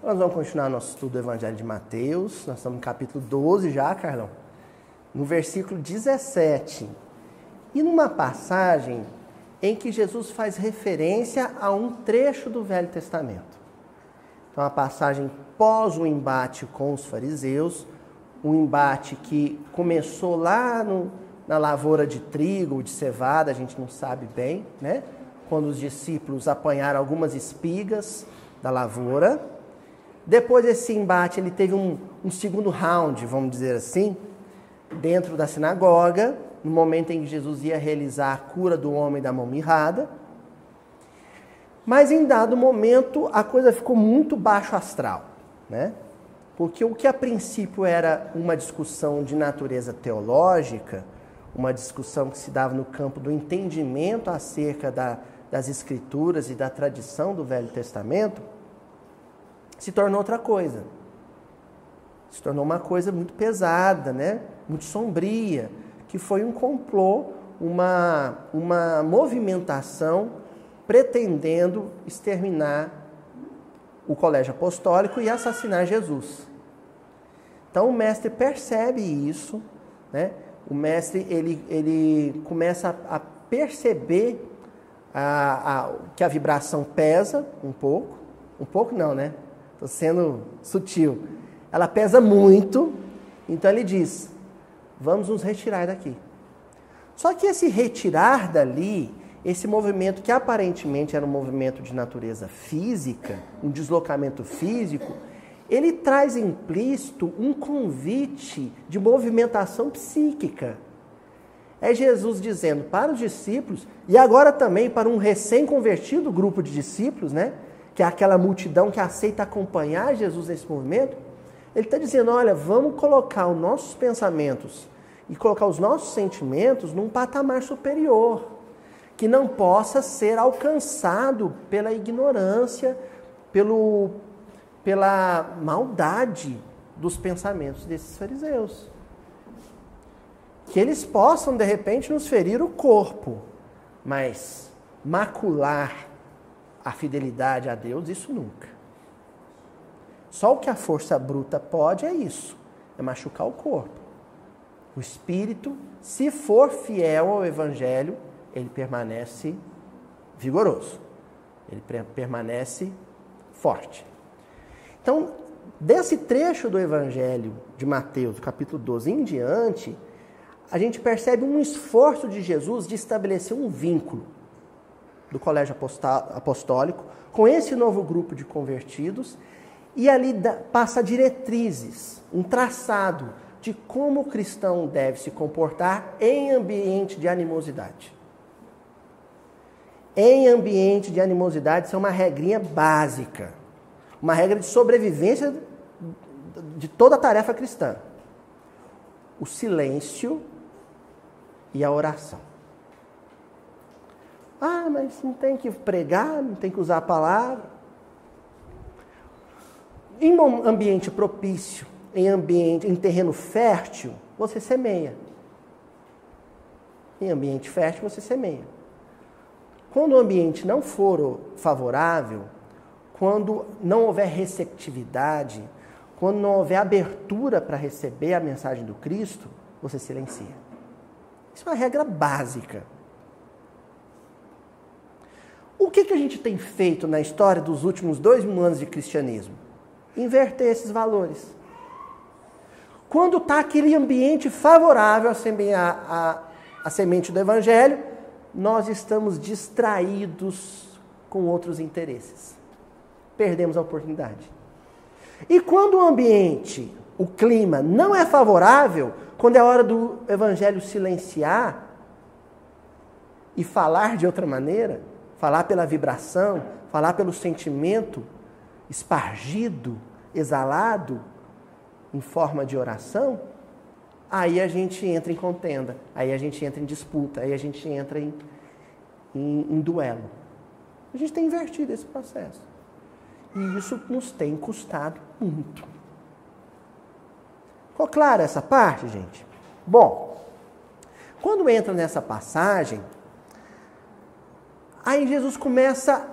Nós vamos continuar nosso estudo do Evangelho de Mateus. Nós estamos no capítulo 12 já, Carlão. No versículo 17. E numa passagem em que Jesus faz referência a um trecho do Velho Testamento. Então, a passagem pós o embate com os fariseus, um embate que começou lá no, na lavoura de trigo ou de cevada, a gente não sabe bem, né? Quando os discípulos apanharam algumas espigas da lavoura. Depois desse embate, ele teve um, um segundo round, vamos dizer assim, dentro da sinagoga, no momento em que Jesus ia realizar a cura do homem da mão mirrada. Mas em dado momento, a coisa ficou muito baixo astral, né? Porque o que a princípio era uma discussão de natureza teológica, uma discussão que se dava no campo do entendimento acerca da, das escrituras e da tradição do Velho Testamento, se tornou outra coisa. Se tornou uma coisa muito pesada, né? muito sombria, que foi um complô, uma, uma movimentação pretendendo exterminar o colégio apostólico e assassinar Jesus. Então o mestre percebe isso, né? o mestre ele, ele começa a, a perceber a, a, que a vibração pesa um pouco, um pouco não, né? Estou sendo sutil. Ela pesa muito, então ele diz: vamos nos retirar daqui. Só que esse retirar dali, esse movimento que aparentemente era um movimento de natureza física, um deslocamento físico, ele traz implícito um convite de movimentação psíquica. É Jesus dizendo para os discípulos, e agora também para um recém-convertido grupo de discípulos, né? Que é aquela multidão que aceita acompanhar Jesus nesse movimento. Ele está dizendo: olha, vamos colocar os nossos pensamentos e colocar os nossos sentimentos num patamar superior, que não possa ser alcançado pela ignorância, pelo, pela maldade dos pensamentos desses fariseus. Que eles possam, de repente, nos ferir o corpo, mas macular a fidelidade a Deus, isso nunca. Só o que a força bruta pode é isso, é machucar o corpo. O espírito, se for fiel ao evangelho, ele permanece vigoroso. Ele permanece forte. Então, desse trecho do evangelho de Mateus, capítulo 12 em diante, a gente percebe um esforço de Jesus de estabelecer um vínculo do colégio apostólico com esse novo grupo de convertidos e ali passa diretrizes, um traçado de como o cristão deve se comportar em ambiente de animosidade. Em ambiente de animosidade, isso é uma regrinha básica, uma regra de sobrevivência de toda a tarefa cristã. O silêncio e a oração. Ah, mas não tem que pregar, não tem que usar a palavra. Em um ambiente propício, em ambiente, em terreno fértil, você semeia. Em ambiente fértil, você semeia. Quando o ambiente não for favorável, quando não houver receptividade, quando não houver abertura para receber a mensagem do Cristo, você silencia. Isso é uma regra básica. O que, que a gente tem feito na história dos últimos dois mil anos de cristianismo? inverter esses valores. Quando está aquele ambiente favorável a semear a, a semente do Evangelho, nós estamos distraídos com outros interesses. Perdemos a oportunidade. E quando o ambiente, o clima não é favorável, quando é hora do Evangelho silenciar e falar de outra maneira, falar pela vibração, falar pelo sentimento espargido, exalado em forma de oração, aí a gente entra em contenda, aí a gente entra em disputa, aí a gente entra em, em, em duelo. A gente tem invertido esse processo. E isso nos tem custado muito. Ficou clara essa parte, gente? Bom, quando entra nessa passagem, aí Jesus começa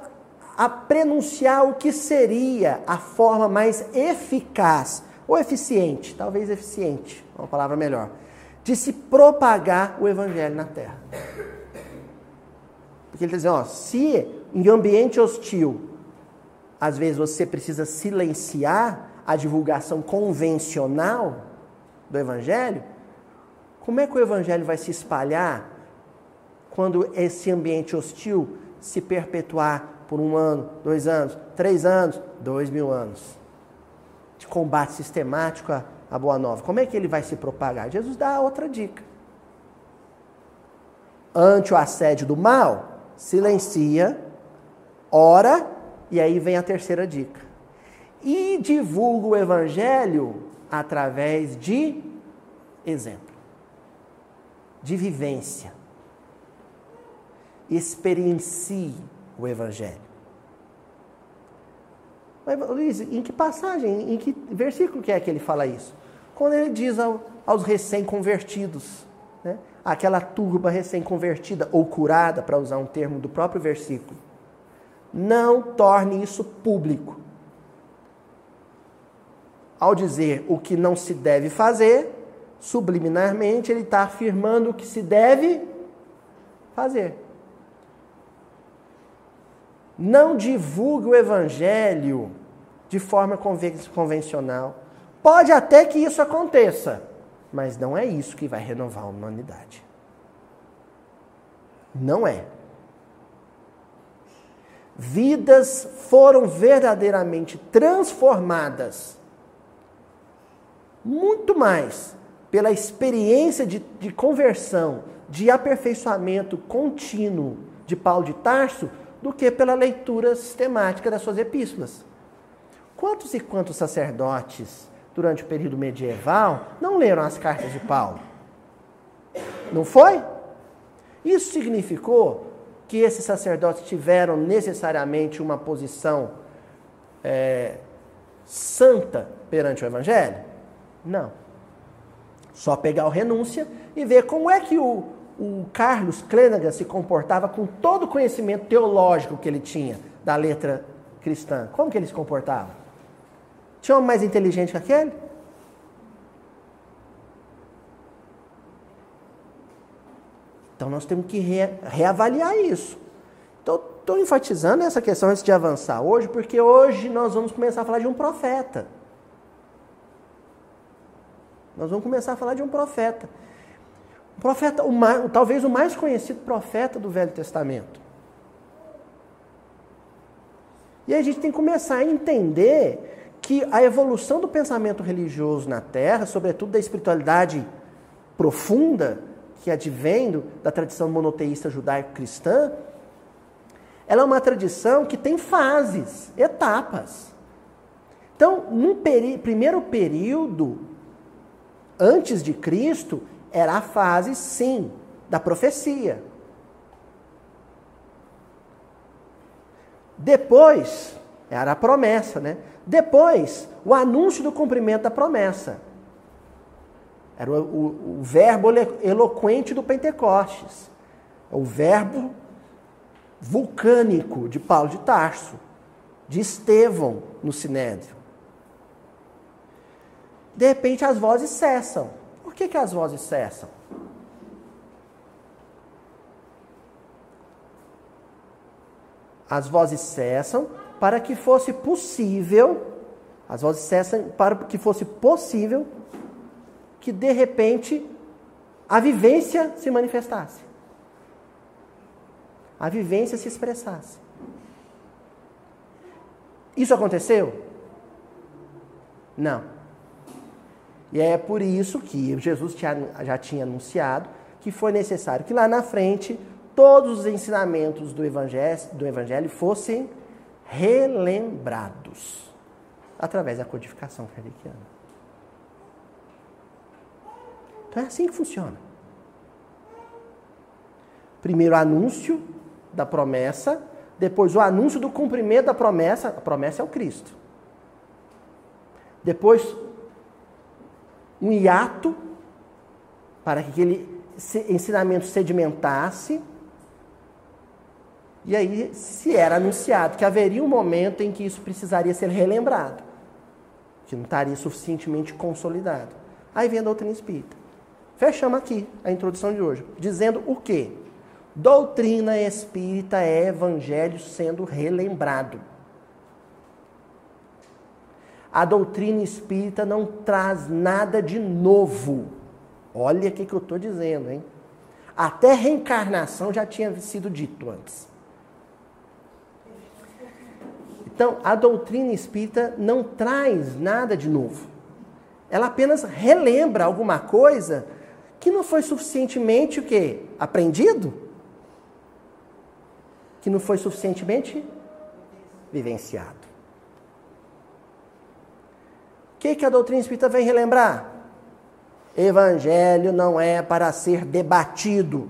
a prenunciar o que seria a forma mais eficaz, ou eficiente, talvez eficiente, uma palavra melhor, de se propagar o evangelho na terra. Porque ele está dizendo, ó, se em ambiente hostil, às vezes você precisa silenciar a divulgação convencional do evangelho, como é que o evangelho vai se espalhar quando esse ambiente hostil se perpetuar por um ano, dois anos, três anos, dois mil anos? De combate sistemático à, à boa nova. Como é que ele vai se propagar? Jesus dá outra dica. Ante o assédio do mal, silencia, ora, e aí vem a terceira dica. E divulga o evangelho através de exemplo, de vivência. Experiencie o evangelho. Mas, Luiz, em que passagem, em que versículo que é que ele fala isso? Quando ele diz ao, aos recém-convertidos, né? aquela turba recém-convertida ou curada, para usar um termo do próprio versículo. Não torne isso público. Ao dizer o que não se deve fazer, subliminarmente ele está afirmando o que se deve fazer. Não divulgue o evangelho de forma convencional. Pode até que isso aconteça mas não é isso que vai renovar a humanidade. Não é. Vidas foram verdadeiramente transformadas, muito mais pela experiência de, de conversão, de aperfeiçoamento contínuo de Paulo de Tarso, do que pela leitura sistemática das suas epístolas. Quantos e quantos sacerdotes durante o período medieval, não leram as cartas de Paulo. Não foi? Isso significou que esses sacerdotes tiveram necessariamente uma posição é, santa perante o Evangelho? Não. Só pegar o renúncia e ver como é que o, o Carlos Clênaga se comportava com todo o conhecimento teológico que ele tinha da letra cristã. Como que ele se comportava? Tinha um mais inteligente que aquele? Então nós temos que re reavaliar isso. Estou enfatizando essa questão antes de avançar hoje, porque hoje nós vamos começar a falar de um profeta. Nós vamos começar a falar de um profeta. Um profeta, o mais, talvez o mais conhecido profeta do Velho Testamento. E aí a gente tem que começar a entender que a evolução do pensamento religioso na Terra, sobretudo da espiritualidade profunda que advém da tradição monoteísta judaico-cristã, ela é uma tradição que tem fases, etapas. Então, no peri primeiro período, antes de Cristo, era a fase, sim, da profecia. Depois, era a promessa, né? Depois, o anúncio do cumprimento da promessa. Era o, o, o verbo eloquente do Pentecostes. O verbo vulcânico de Paulo de Tarso, de Estevão no Sinédrio. De repente as vozes cessam. Por que, que as vozes cessam? As vozes cessam para que fosse possível, as vozes cessam para que fosse possível que de repente a vivência se manifestasse. A vivência se expressasse. Isso aconteceu? Não. E é por isso que Jesus já tinha anunciado que foi necessário que lá na frente todos os ensinamentos do evangelho, do evangelho fossem relembrados através da codificação kardeciana. Então é assim que funciona. Primeiro o anúncio da promessa, depois o anúncio do cumprimento da promessa, a promessa é o Cristo. Depois um hiato para que aquele ensinamento sedimentasse E aí se era anunciado que haveria um momento em que isso precisaria ser relembrado, que não estaria suficientemente consolidado. Aí vem a doutrina espírita. Fechamos aqui a introdução de hoje, dizendo o quê? Doutrina espírita é evangelho sendo relembrado. A doutrina espírita não traz nada de novo. Olha o que, que eu estou dizendo, hein? Até reencarnação já tinha sido dito antes. Então, a doutrina espírita não traz nada de novo. Ela apenas relembra alguma coisa que não foi suficientemente o quê? Aprendido? Que não foi suficientemente vivenciado. O que, que a doutrina espírita vem relembrar? Evangelho não é para ser debatido.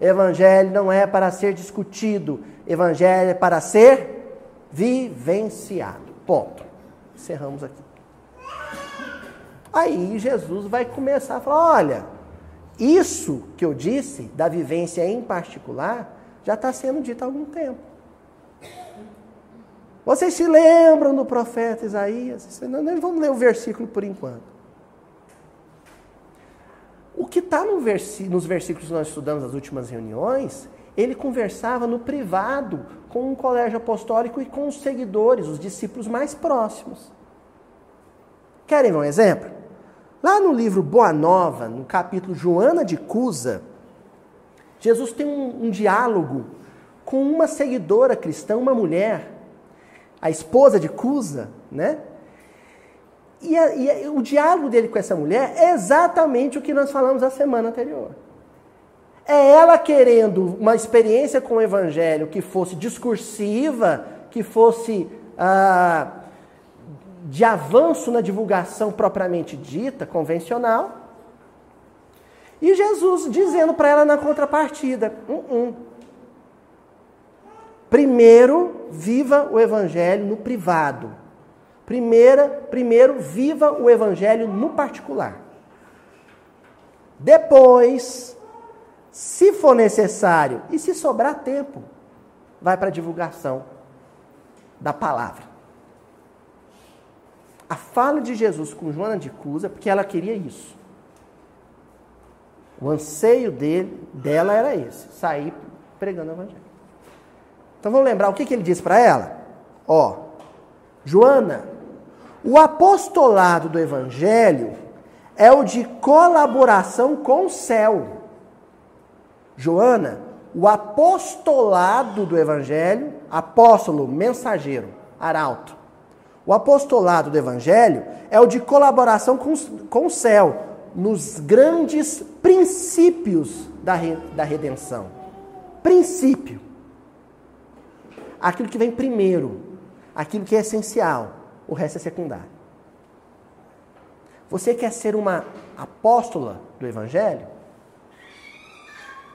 Evangelho não é para ser discutido. Evangelho é para ser vivenciado. Ponto. Encerramos aqui. Aí Jesus vai começar a falar: olha, isso que eu disse, da vivência em particular, já está sendo dito há algum tempo. Vocês se lembram do profeta Isaías? Vamos ler o versículo por enquanto. O que está no nos versículos que nós estudamos nas últimas reuniões, ele conversava no privado com um colégio apostólico e com os seguidores, os discípulos mais próximos. Querem um exemplo? Lá no livro Boa Nova, no capítulo Joana de Cusa, Jesus tem um, um diálogo com uma seguidora cristã, uma mulher, a esposa de Cusa, né? E, a, e a, o diálogo dele com essa mulher é exatamente o que nós falamos a semana anterior. É ela querendo uma experiência com o evangelho que fosse discursiva, que fosse ah, de avanço na divulgação propriamente dita, convencional. E Jesus dizendo para ela na contrapartida: um, um. Primeiro, viva o evangelho no privado. Primeira, primeiro, viva o evangelho no particular. Depois, se for necessário e se sobrar tempo, vai para a divulgação da palavra a fala de Jesus com Joana de Cusa, porque ela queria isso. O anseio dele, dela era esse, sair pregando o evangelho. Então vamos lembrar o que, que ele disse para ela? Ó, Joana, o apostolado do evangelho é o de colaboração com o céu. Joana, o apostolado do evangelho, apóstolo, mensageiro, arauto, o apostolado do Evangelho é o de colaboração com, com o céu, nos grandes princípios da, re, da redenção. Princípio. Aquilo que vem primeiro, aquilo que é essencial, o resto é secundário. Você quer ser uma apóstola do Evangelho?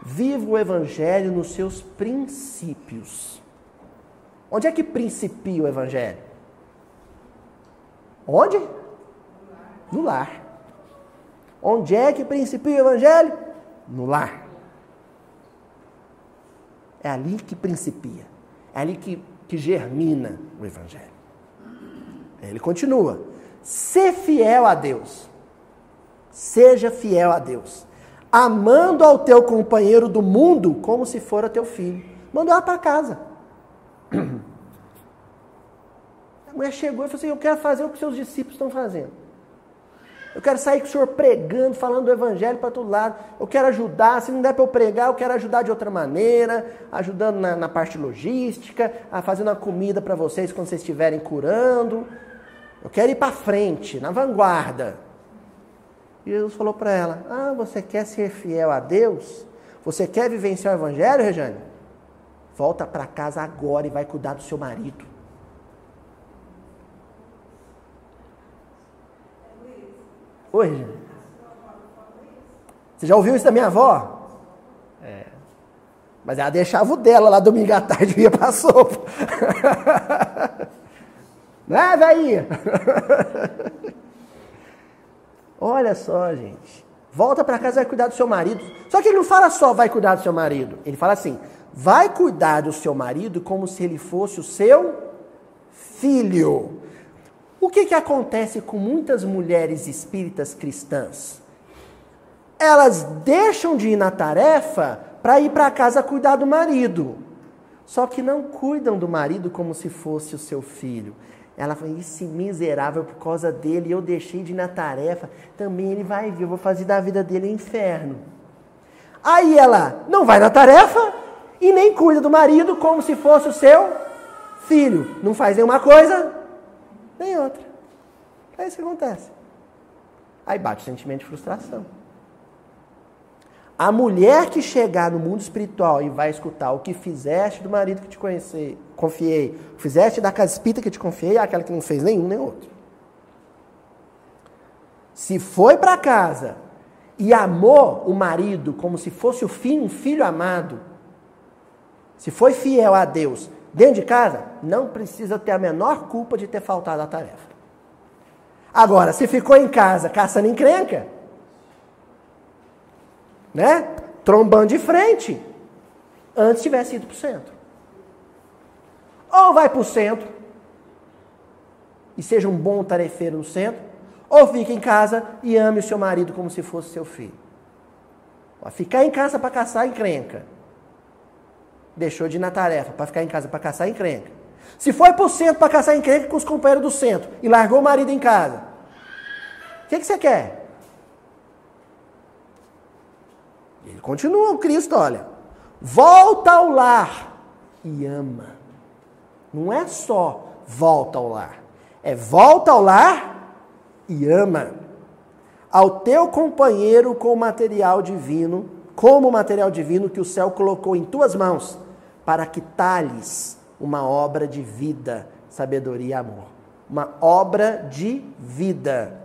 Viva o Evangelho nos seus princípios. Onde é que principia o Evangelho? Onde? No lar. Onde é que principia o evangelho? No lar. É ali que principia. É ali que, que germina o evangelho. Ele continua. Ser fiel a Deus. Seja fiel a Deus. Amando ao teu companheiro do mundo como se fora teu filho. Manda ela para casa. A mulher chegou e falou assim: Eu quero fazer o que seus discípulos estão fazendo. Eu quero sair com o senhor pregando, falando do evangelho para todo lado. Eu quero ajudar. Se não der para eu pregar, eu quero ajudar de outra maneira, ajudando na, na parte logística, a fazendo a comida para vocês quando vocês estiverem curando. Eu quero ir para frente, na vanguarda. E Jesus falou para ela: Ah, você quer ser fiel a Deus? Você quer vivenciar o evangelho, Rejane? Volta para casa agora e vai cuidar do seu marido. Oi, Você já ouviu isso da minha avó? É. Mas ela deixava o dela lá domingo à tarde e ia pra sopa. Não é, velhinha? Olha só, gente. Volta para casa e vai cuidar do seu marido. Só que ele não fala só vai cuidar do seu marido. Ele fala assim: vai cuidar do seu marido como se ele fosse o seu filho. O que, que acontece com muitas mulheres espíritas cristãs? Elas deixam de ir na tarefa para ir para casa cuidar do marido. Só que não cuidam do marido como se fosse o seu filho. Ela falou, esse miserável, por causa dele, eu deixei de ir na tarefa, também ele vai vir, eu vou fazer da vida dele um inferno. Aí ela não vai na tarefa e nem cuida do marido como se fosse o seu filho. Não faz nenhuma coisa, nem outra. É isso que acontece. Aí bate o sentimento de frustração. A mulher que chegar no mundo espiritual e vai escutar o que fizeste do marido que te conheci, confiei, fizeste da casa espírita que te confiei, é aquela que não fez nenhum nem outro. Se foi para casa e amou o marido como se fosse o filho, um filho amado, se foi fiel a Deus dentro de casa, não precisa ter a menor culpa de ter faltado a tarefa. Agora, se ficou em casa caçando encrenca, né? Trombando de frente, antes tivesse ido para o centro. Ou vai para o centro e seja um bom tarefeiro no centro, ou fica em casa e ame o seu marido como se fosse seu filho. Ficar em casa para caçar encrenca. Deixou de ir na tarefa para ficar em casa para caçar encrenca. Se foi para o centro para caçar encrenca com os companheiros do centro e largou o marido em casa, o que, que você quer? Ele continua, o Cristo, olha. Volta ao lar e ama. Não é só volta ao lar. É volta ao lar e ama. Ao teu companheiro com o material divino, como o material divino que o céu colocou em tuas mãos, para que tales uma obra de vida, sabedoria e amor. Uma obra de vida.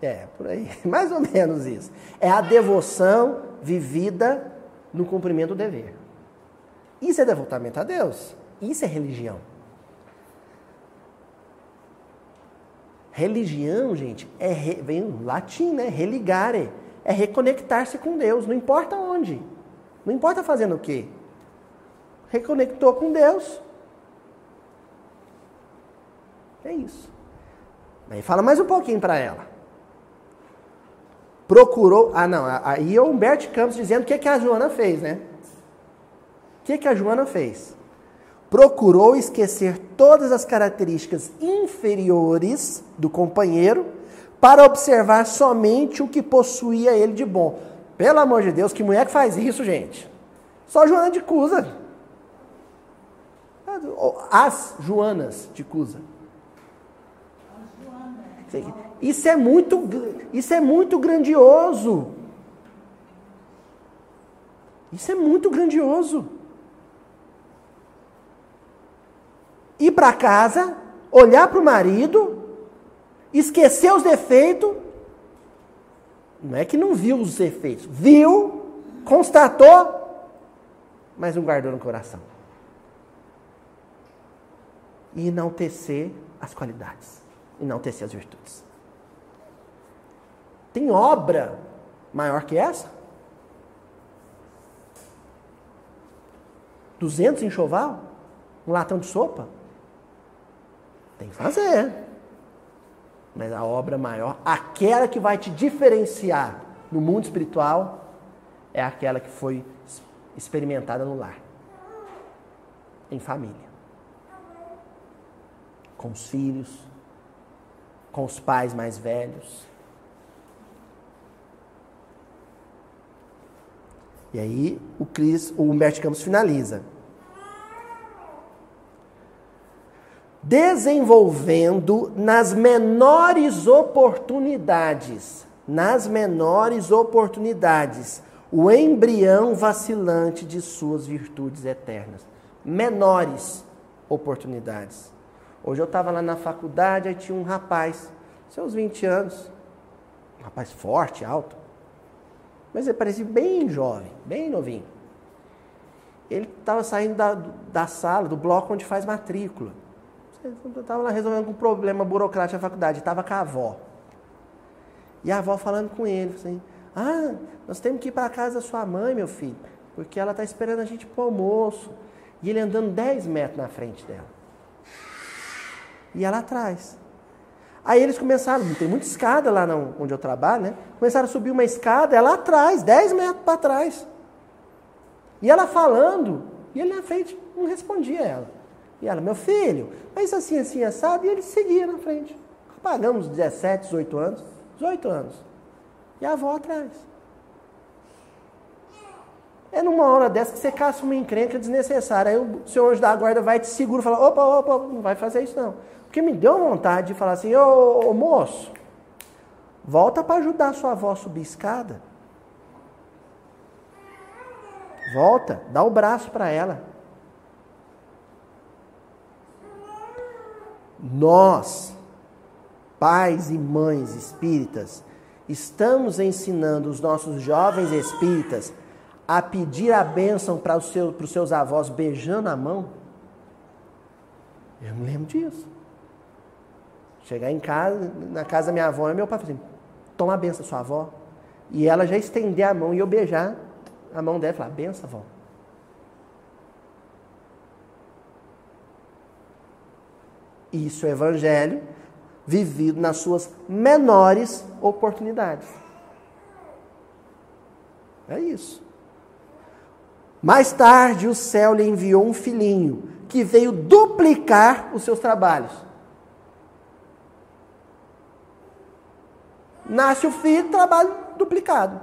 É, por aí. Mais ou menos isso. É a devoção vivida no cumprimento do dever. Isso é devotamento a Deus. Isso é religião. Religião, gente, é re, vem do latim, né? Religare. É reconectar-se com Deus, não importa onde. Não importa fazendo o quê. Reconectou com Deus. É isso. Aí fala mais um pouquinho para ela procurou. Ah, não, aí é o Humberto Campos dizendo o que, que a Joana fez, né? O que, que a Joana fez? Procurou esquecer todas as características inferiores do companheiro para observar somente o que possuía ele de bom. Pelo amor de Deus, que mulher que faz isso, gente? Só Joana de Cusa. As Joanas de Cusa. Isso é muito, isso é muito grandioso. Isso é muito grandioso. Ir para casa, olhar para o marido, esquecer os defeitos. Não é que não viu os defeitos, viu, constatou, mas não guardou no coração. E enaltecer as qualidades, enaltecer as virtudes. Tem obra maior que essa? 200 enxoval? Um latão de sopa? Tem que fazer. Mas a obra maior, aquela que vai te diferenciar no mundo espiritual, é aquela que foi experimentada no lar. Em família. Com os filhos, com os pais mais velhos, E aí o, Chris, o Humberto Campos finaliza. Desenvolvendo nas menores oportunidades, nas menores oportunidades, o embrião vacilante de suas virtudes eternas. Menores oportunidades. Hoje eu estava lá na faculdade, aí tinha um rapaz, seus 20 anos, um rapaz forte, alto, mas ele parecia bem jovem, bem novinho. Ele estava saindo da, da sala, do bloco onde faz matrícula. Eu estava lá resolvendo um problema burocrático na faculdade, estava com a avó. E a avó falando com ele, assim, ah, nós temos que ir para casa da sua mãe, meu filho, porque ela está esperando a gente para o almoço. E ele andando 10 metros na frente dela. E ela atrás. Aí eles começaram, tem muita escada lá onde eu trabalho, né? Começaram a subir uma escada, ela atrás, 10 metros para trás. E ela falando, e ele na frente não respondia a ela. E ela, meu filho, mas assim, assim, assado, e ele seguia na frente. Pagamos 17, 18 anos, 18 anos. E a avó atrás. É numa hora dessa que você caça uma encrenca desnecessária. Aí o seu anjo da guarda vai te segura e fala, opa, opa, não vai fazer isso não. Porque me deu vontade de falar assim, ô, ô moço, volta para ajudar a sua avó a subir a escada. Volta, dá o braço para ela. Nós, pais e mães espíritas, estamos ensinando os nossos jovens espíritas a pedir a bênção para os, seus, para os seus avós beijando a mão? Eu me lembro disso. Chegar em casa, na casa da minha avó, e meu pai falou assim, toma a benção sua avó. E ela já estender a mão e eu beijar a mão dela e falar, benção, avó. Isso é evangelho vivido nas suas menores oportunidades. É isso. Mais tarde, o céu lhe enviou um filhinho que veio duplicar os seus trabalhos. Nasce o filho, trabalho duplicado.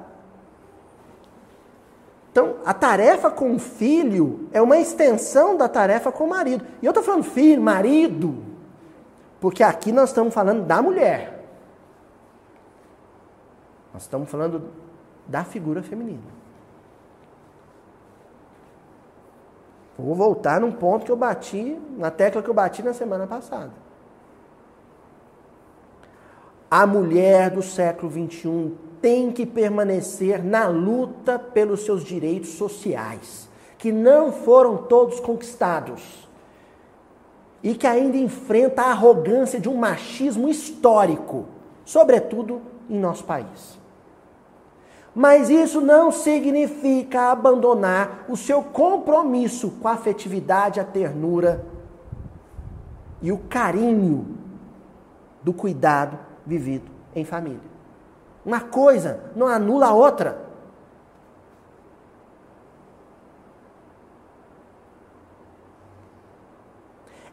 Então, a tarefa com o filho é uma extensão da tarefa com o marido. E eu estou falando filho, marido, porque aqui nós estamos falando da mulher. Nós estamos falando da figura feminina. Vou voltar num ponto que eu bati, na tecla que eu bati na semana passada. A mulher do século XXI tem que permanecer na luta pelos seus direitos sociais, que não foram todos conquistados e que ainda enfrenta a arrogância de um machismo histórico, sobretudo em nosso país. Mas isso não significa abandonar o seu compromisso com a afetividade, a ternura e o carinho do cuidado vivido em família. Uma coisa não anula a outra.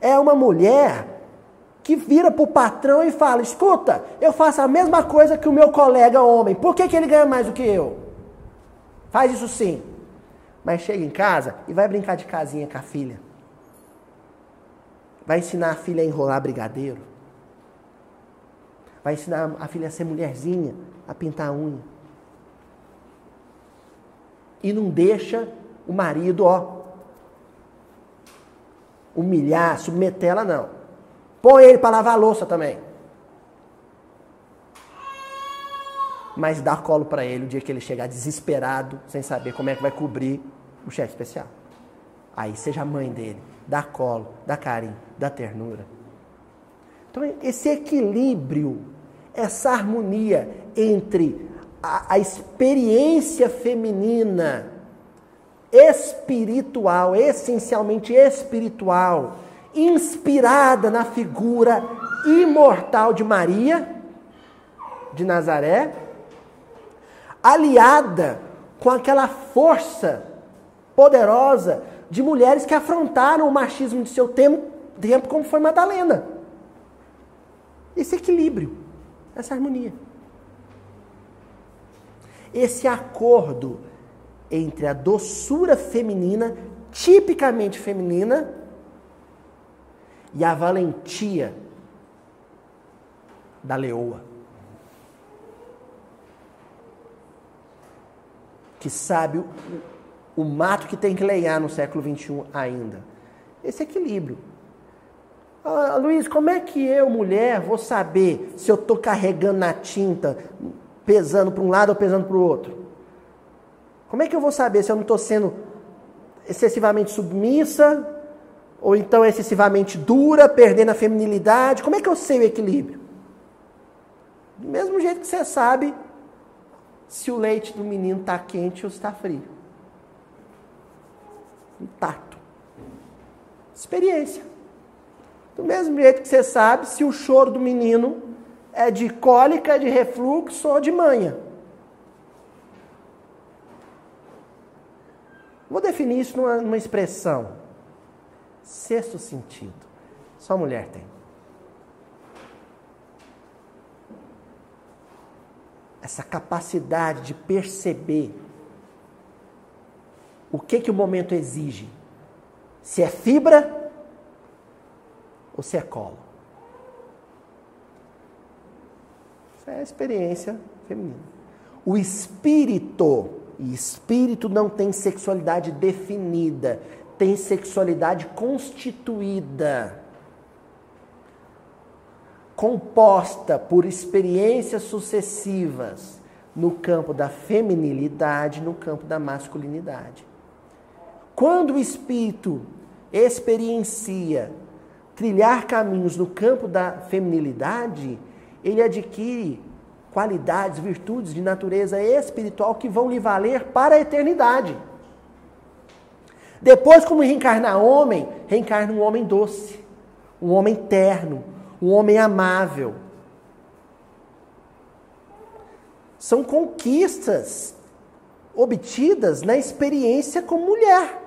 É uma mulher que vira para o patrão e fala: escuta, eu faço a mesma coisa que o meu colega homem, por que, que ele ganha mais do que eu? Faz isso sim. Mas chega em casa e vai brincar de casinha com a filha. Vai ensinar a filha a enrolar brigadeiro. Vai ensinar a filha a ser mulherzinha, a pintar a unha. E não deixa o marido, ó, humilhar, submeter ela, não. Põe ele para lavar a louça também. Mas dá colo para ele o dia que ele chegar desesperado, sem saber como é que vai cobrir o chefe especial. Aí seja a mãe dele, dá colo, dá carinho, dá ternura. Então, esse equilíbrio, essa harmonia entre a, a experiência feminina, espiritual, essencialmente espiritual, inspirada na figura imortal de Maria de Nazaré, aliada com aquela força poderosa de mulheres que afrontaram o machismo de seu tempo, tempo como foi Madalena. Esse equilíbrio, essa harmonia. Esse acordo entre a doçura feminina, tipicamente feminina, e a valentia da leoa. Que sabe o, o mato que tem que leiar no século XXI ainda. Esse equilíbrio. Ah, Luiz, como é que eu, mulher, vou saber se eu estou carregando na tinta, pesando para um lado ou pesando para o outro? Como é que eu vou saber se eu não estou sendo excessivamente submissa Ou então excessivamente dura, perdendo a feminilidade? Como é que eu sei o equilíbrio? Do mesmo jeito que você sabe se o leite do menino está quente ou está frio. Um tato. Experiência. Do mesmo jeito que você sabe se o choro do menino é de cólica, de refluxo ou de manha. Vou definir isso numa, numa expressão. Sexto sentido. Só mulher tem. Essa capacidade de perceber o que que o momento exige. Se é fibra ou se é colo. Isso é a experiência feminina. O espírito, e espírito não tem sexualidade definida, tem sexualidade constituída, composta por experiências sucessivas no campo da feminilidade, no campo da masculinidade. Quando o espírito experiencia trilhar caminhos no campo da feminilidade, ele adquire qualidades, virtudes de natureza espiritual que vão lhe valer para a eternidade. Depois, como reencarnar homem, reencarna um homem doce, um homem terno, um homem amável. São conquistas obtidas na experiência como mulher.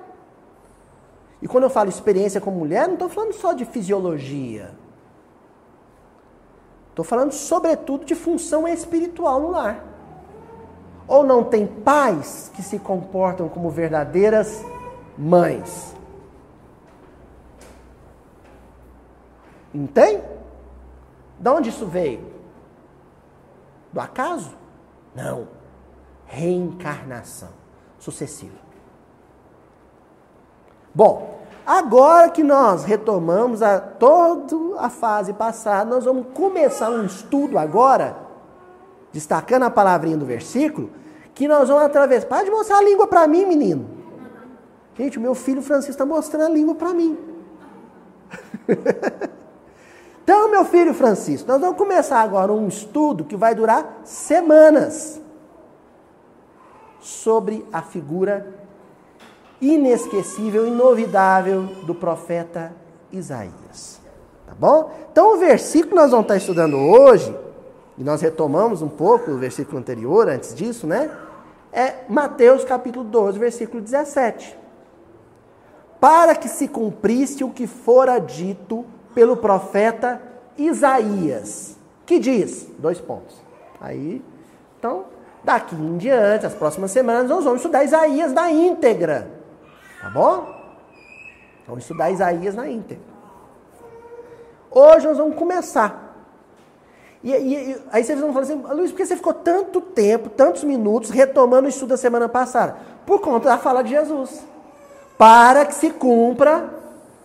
E quando eu falo experiência como mulher, não estou falando só de fisiologia. Estou falando, sobretudo, de função espiritual no lar. Ou não tem pais que se comportam como verdadeiras mães. Entende? De onde isso veio? Do acaso? Não. Reencarnação sucessiva. Bom, agora que nós retomamos a, toda a fase passada, nós vamos começar um estudo agora, destacando a palavrinha do versículo, que nós vamos atravessar. Para de mostrar a língua para mim, menino. Gente, o meu filho Francisco está mostrando a língua para mim. então, meu filho Francisco, nós vamos começar agora um estudo que vai durar semanas sobre a figura inesquecível, inovidável do profeta Isaías. Tá bom? Então, o versículo que nós vamos estar estudando hoje, e nós retomamos um pouco o versículo anterior, antes disso, né? É Mateus capítulo 12, versículo 17 para que se cumprisse o que fora dito pelo profeta Isaías, que diz, dois pontos. Aí, então, daqui em diante, as próximas semanas, nós vamos estudar Isaías na íntegra. Tá bom? Vamos estudar Isaías na íntegra. Hoje nós vamos começar. E, e, aí vocês vão falar assim, Luiz, por que você ficou tanto tempo, tantos minutos, retomando o estudo da semana passada? Por conta da fala de Jesus para que se cumpra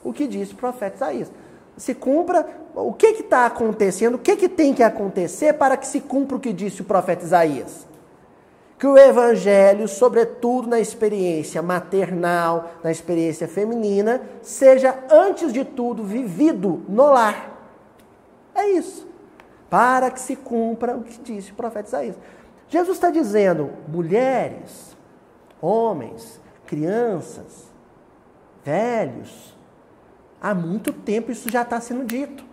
o que disse o profeta Isaías. Se cumpra o que está acontecendo, o que, que tem que acontecer para que se cumpra o que disse o profeta Isaías. Que o evangelho, sobretudo na experiência maternal, na experiência feminina, seja, antes de tudo, vivido no lar. É isso. Para que se cumpra o que disse o profeta Isaías. Jesus está dizendo, mulheres, homens, crianças, velhos. Há muito tempo isso já está sendo dito.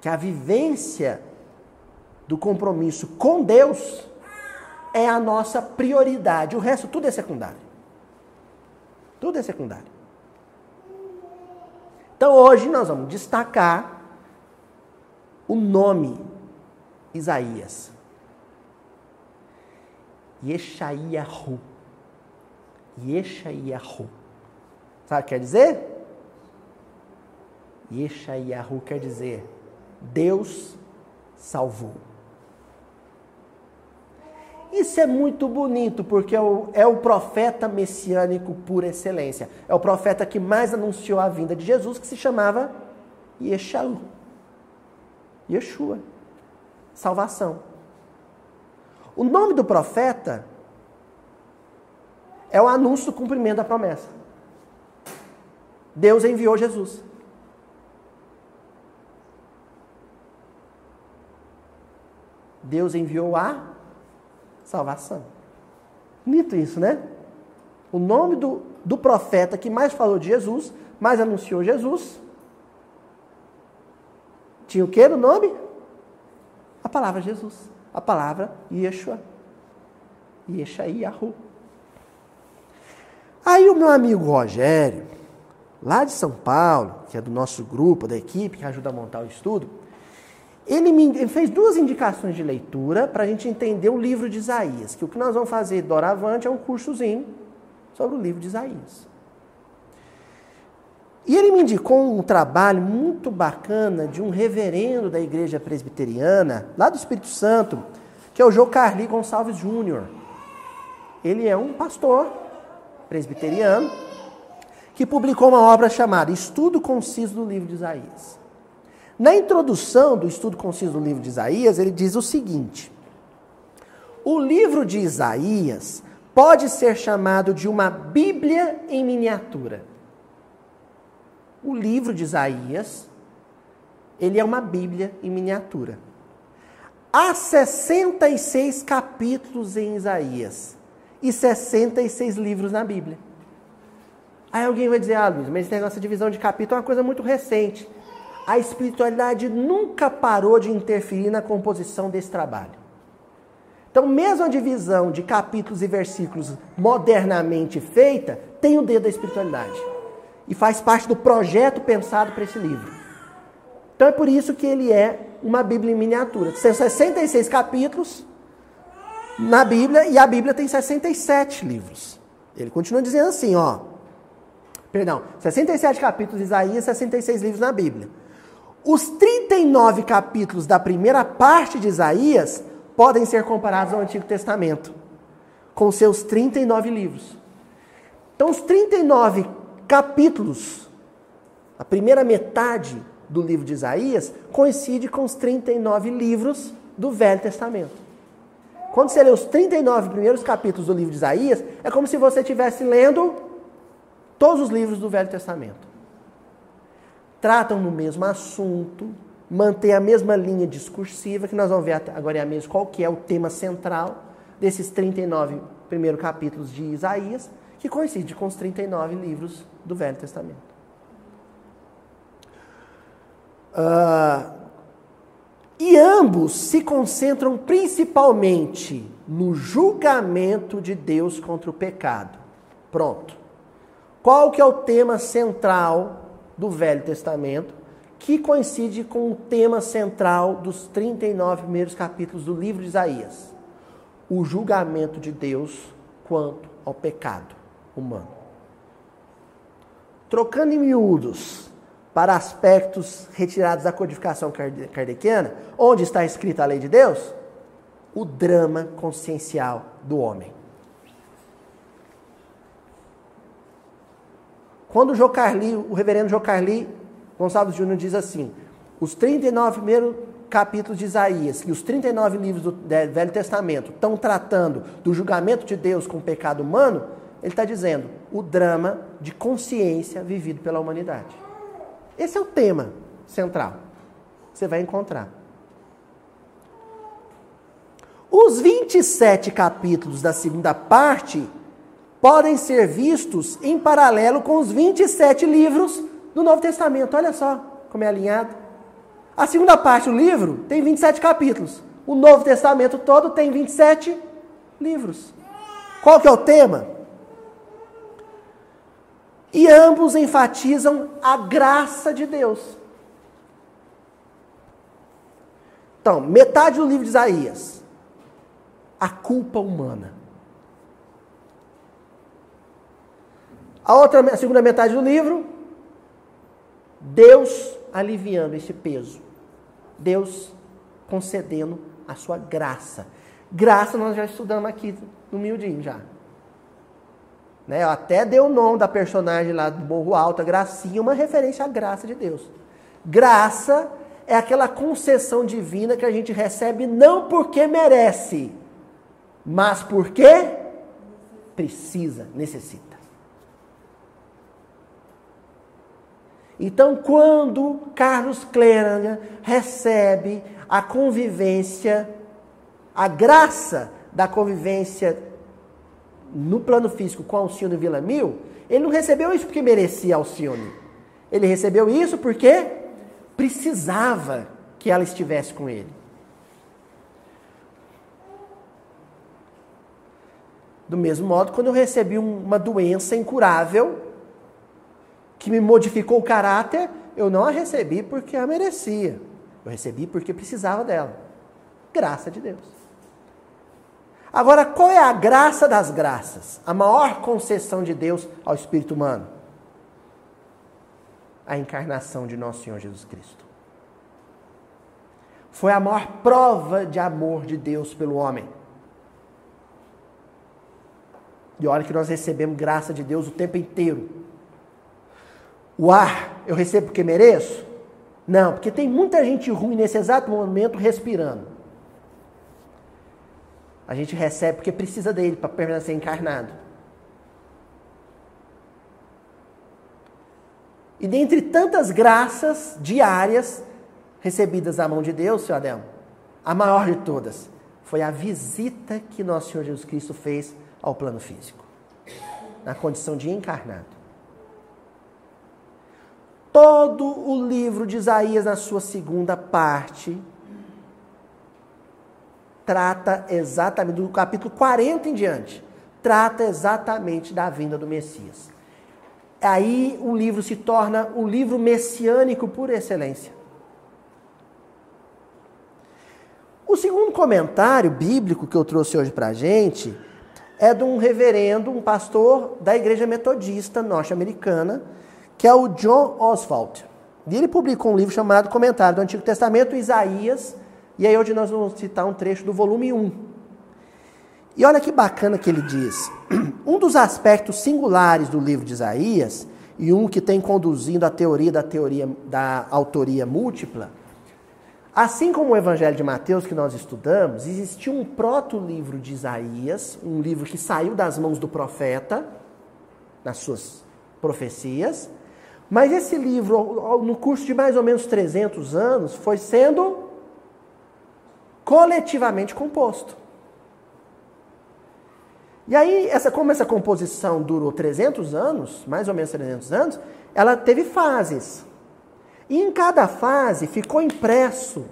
Que a vivência do compromisso com Deus é a nossa prioridade. O resto tudo é secundário. Tudo é secundário. Então hoje nós vamos destacar o nome Isaías. Yeshayahu. Yeshayahu. Sabe o que quer dizer? Yeshayahu quer dizer Deus salvou. Isso é muito bonito, porque é o, é o, profeta messiânico por excelência. É o profeta que mais anunciou a vinda de Jesus, que se chamava Yeshua. Yeshua. Salvação. O nome do profeta é o anúncio do cumprimento da promessa. Deus enviou Jesus. Deus enviou a salvação. Mito isso, né? O nome do, do profeta que mais falou de Jesus, mais anunciou Jesus, tinha o que no nome? A palavra Jesus. A palavra Yeshua. Yeshai Yahu. Aí o meu amigo Rogério, lá de São Paulo, que é do nosso grupo, da equipe que ajuda a montar o estudo, ele me fez duas indicações de leitura para a gente entender o livro de Isaías. Que o que nós vamos fazer doravante é um cursozinho sobre o livro de Isaías. E ele me indicou um trabalho muito bacana de um reverendo da igreja presbiteriana, lá do Espírito Santo, que é o João Carli Gonçalves Júnior. Ele é um pastor presbiteriano que publicou uma obra chamada Estudo Conciso do Livro de Isaías. Na introdução do estudo conciso do livro de Isaías, ele diz o seguinte: O livro de Isaías pode ser chamado de uma Bíblia em miniatura. O livro de Isaías, ele é uma Bíblia em miniatura. Há 66 capítulos em Isaías e 66 livros na Bíblia. Aí alguém vai dizer, ah, Luiz, mas esse negócio de divisão de capítulo é uma coisa muito recente a espiritualidade nunca parou de interferir na composição desse trabalho. Então, mesmo a divisão de capítulos e versículos modernamente feita, tem o dedo da espiritualidade. E faz parte do projeto pensado para esse livro. Então é por isso que ele é uma Bíblia em miniatura. Tem 66 capítulos na Bíblia e a Bíblia tem 67 livros. Ele continua dizendo assim, ó. Perdão, 67 capítulos de Isaías, 66 livros na Bíblia. Os 39 capítulos da primeira parte de Isaías podem ser comparados ao Antigo Testamento, com seus 39 livros. Então, os 39 capítulos, a primeira metade do livro de Isaías, coincide com os 39 livros do Velho Testamento. Quando você lê os 39 primeiros capítulos do livro de Isaías, é como se você estivesse lendo todos os livros do Velho Testamento tratam no mesmo assunto, mantêm a mesma linha discursiva, que nós vamos ver agora é a mesma qual que é o tema central desses 39 primeiros capítulos de Isaías, que coincide com os 39 livros do Velho Testamento. Uh, e ambos se concentram principalmente no julgamento de Deus contra o pecado. Pronto. Qual que é o tema central do Velho Testamento, que coincide com o tema central dos 39 primeiros capítulos do livro de Isaías: o julgamento de Deus quanto ao pecado humano. Trocando em miúdos para aspectos retirados da codificação kardeciana, onde está escrita a lei de Deus? O drama consciencial do homem. Quando o Jocarli, o reverendo Jocarli Gonçalves Júnior diz assim: os 39 primeiros capítulos de Isaías e os 39 livros do Velho Testamento estão tratando do julgamento de Deus com o pecado humano, ele está dizendo o drama de consciência vivido pela humanidade. Esse é o tema central. Você vai encontrar. Os 27 capítulos da segunda parte podem ser vistos em paralelo com os 27 livros do Novo Testamento. Olha só como é alinhado. A segunda parte do livro tem 27 capítulos. O Novo Testamento todo tem 27 livros. Qual que é o tema? E ambos enfatizam a graça de Deus. Então, metade do livro de Isaías, a culpa humana. A outra, a segunda metade do livro, Deus aliviando esse peso. Deus concedendo a sua graça. Graça nós já estudamos aqui no miudinho já. Né? Eu até deu o nome da personagem lá do Morro Alto, a Gracinha, uma referência à graça de Deus. Graça é aquela concessão divina que a gente recebe não porque merece, mas porque precisa, necessita. Então, quando Carlos Cleranga recebe a convivência, a graça da convivência no plano físico com Alcione Vila Mil, ele não recebeu isso porque merecia Alcione. Ele recebeu isso porque precisava que ela estivesse com ele. Do mesmo modo, quando eu recebi uma doença incurável, que me modificou o caráter, eu não a recebi porque a merecia. Eu recebi porque precisava dela. Graça de Deus. Agora, qual é a graça das graças? A maior concessão de Deus ao espírito humano? A encarnação de nosso Senhor Jesus Cristo. Foi a maior prova de amor de Deus pelo homem. E olha que nós recebemos graça de Deus o tempo inteiro. O ar eu recebo porque mereço? Não, porque tem muita gente ruim nesse exato momento respirando. A gente recebe porque precisa dele para permanecer encarnado. E dentre tantas graças diárias recebidas da mão de Deus, seu Adel, a maior de todas foi a visita que nosso Senhor Jesus Cristo fez ao plano físico, na condição de encarnado. Todo o livro de Isaías, na sua segunda parte, trata exatamente, do capítulo 40 em diante, trata exatamente da vinda do Messias. Aí o livro se torna o livro messiânico por excelência. O segundo comentário bíblico que eu trouxe hoje para a gente é de um reverendo, um pastor da Igreja Metodista norte-americana, que é o John Oswald. E ele publicou um livro chamado Comentário do Antigo Testamento, Isaías, e aí hoje nós vamos citar um trecho do volume 1. E olha que bacana que ele diz. Um dos aspectos singulares do livro de Isaías, e um que tem conduzindo a teoria da teoria da autoria múltipla, Assim como o Evangelho de Mateus que nós estudamos, existia um proto-livro de Isaías, um livro que saiu das mãos do profeta, nas suas profecias, mas esse livro, no curso de mais ou menos 300 anos, foi sendo coletivamente composto. E aí, essa, como essa composição durou 300 anos, mais ou menos 300 anos, ela teve fases. E em cada fase ficou impresso,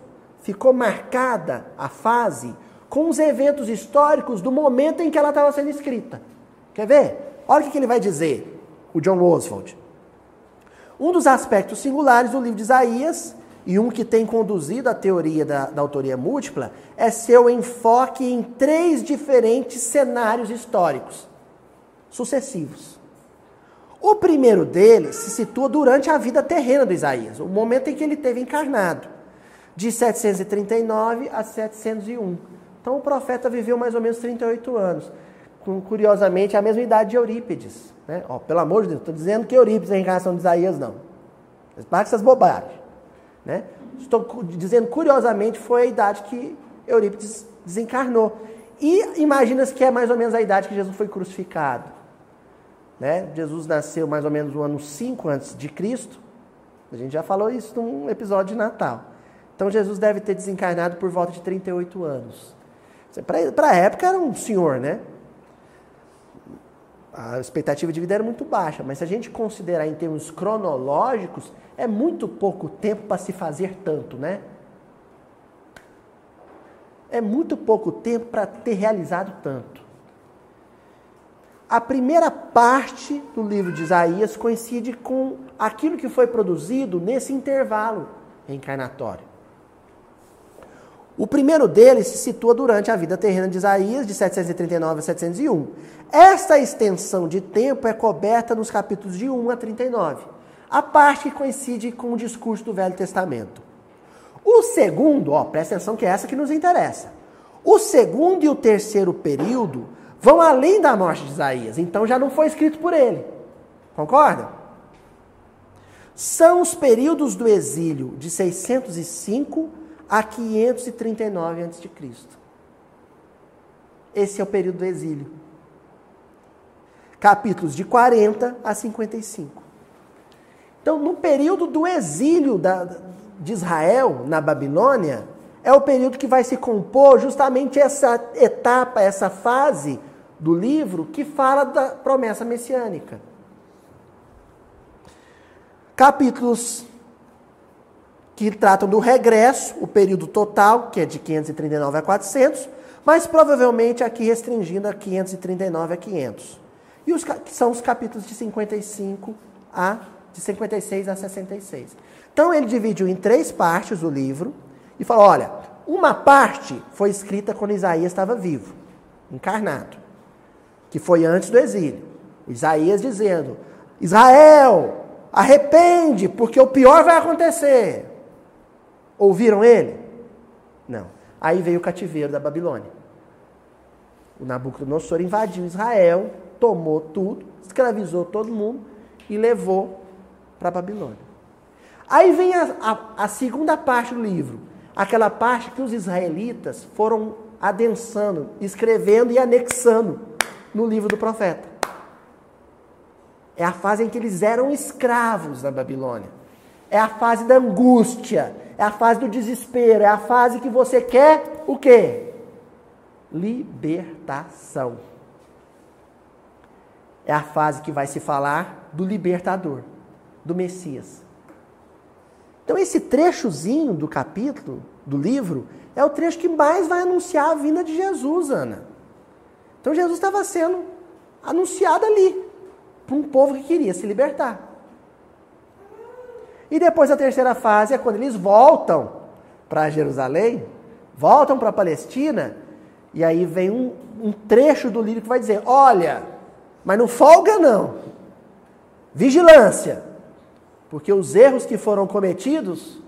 ficou marcada a fase com os eventos históricos do momento em que ela estava sendo escrita. Quer ver? Olha o que ele vai dizer, o John Oswald. Um dos aspectos singulares do livro de Isaías, e um que tem conduzido a teoria da, da autoria múltipla, é seu enfoque em três diferentes cenários históricos sucessivos. O primeiro deles se situa durante a vida terrena do Isaías, o momento em que ele teve encarnado, de 739 a 701. Então o profeta viveu mais ou menos 38 anos, curiosamente, a mesma idade de Eurípides. Né? Ó, pelo amor de Deus, estou dizendo que Eurípides é a encarnação de Isaías, não. Para essas bobagens. Né? Estou dizendo, curiosamente, foi a idade que Eurípides desencarnou. E imagina-se que é mais ou menos a idade que Jesus foi crucificado. Né? Jesus nasceu mais ou menos no ano 5 antes de Cristo. A gente já falou isso num episódio de Natal. Então Jesus deve ter desencarnado por volta de 38 anos. Para a época era um senhor, né? A expectativa de vida era muito baixa, mas se a gente considerar em termos cronológicos, é muito pouco tempo para se fazer tanto, né? É muito pouco tempo para ter realizado tanto. A primeira parte do livro de Isaías coincide com aquilo que foi produzido nesse intervalo reencarnatório. O primeiro deles se situa durante a vida terrena de Isaías, de 739 a 701. Esta extensão de tempo é coberta nos capítulos de 1 a 39, a parte que coincide com o discurso do Velho Testamento. O segundo, ó, presta atenção que é essa que nos interessa. O segundo e o terceiro período vão além da morte de Isaías, então já não foi escrito por ele. Concorda? São os períodos do exílio de 605 a 539 a.C. Esse é o período do exílio. capítulos de 40 a 55. Então, no período do exílio da, de Israel na Babilônia, é o período que vai se compor justamente essa etapa, essa fase do livro que fala da promessa messiânica. Capítulos que tratam do regresso, o período total, que é de 539 a 400, mas provavelmente aqui restringindo a 539 a 500. E os que são os capítulos de 55 a de 56 a 66. Então ele dividiu em três partes o livro e falou: olha, uma parte foi escrita quando Isaías estava vivo, encarnado, que foi antes do exílio. Isaías dizendo: Israel, arrepende, porque o pior vai acontecer. Ouviram ele? Não. Aí veio o cativeiro da Babilônia. O Nabucodonosor invadiu Israel, tomou tudo, escravizou todo mundo e levou para a Babilônia. Aí vem a, a, a, segunda parte do livro, aquela parte que os israelitas foram adensando, escrevendo e anexando no livro do profeta. É a fase em que eles eram escravos na Babilônia. É a fase da angústia, é a fase do desespero, é a fase que você quer o quê? Libertação. É a fase que vai se falar do libertador, do Messias. Então esse trechozinho do capítulo, do livro, é o trecho que mais vai anunciar a vinda de Jesus, Ana. Então Jesus estava sendo anunciado ali, para um povo que queria se libertar. E depois a terceira fase é quando eles voltam para Jerusalém, voltam para a Palestina, e aí vem um, um, trecho do livro que vai dizer: olha, mas não folga não, vigilância, porque os erros que foram cometidos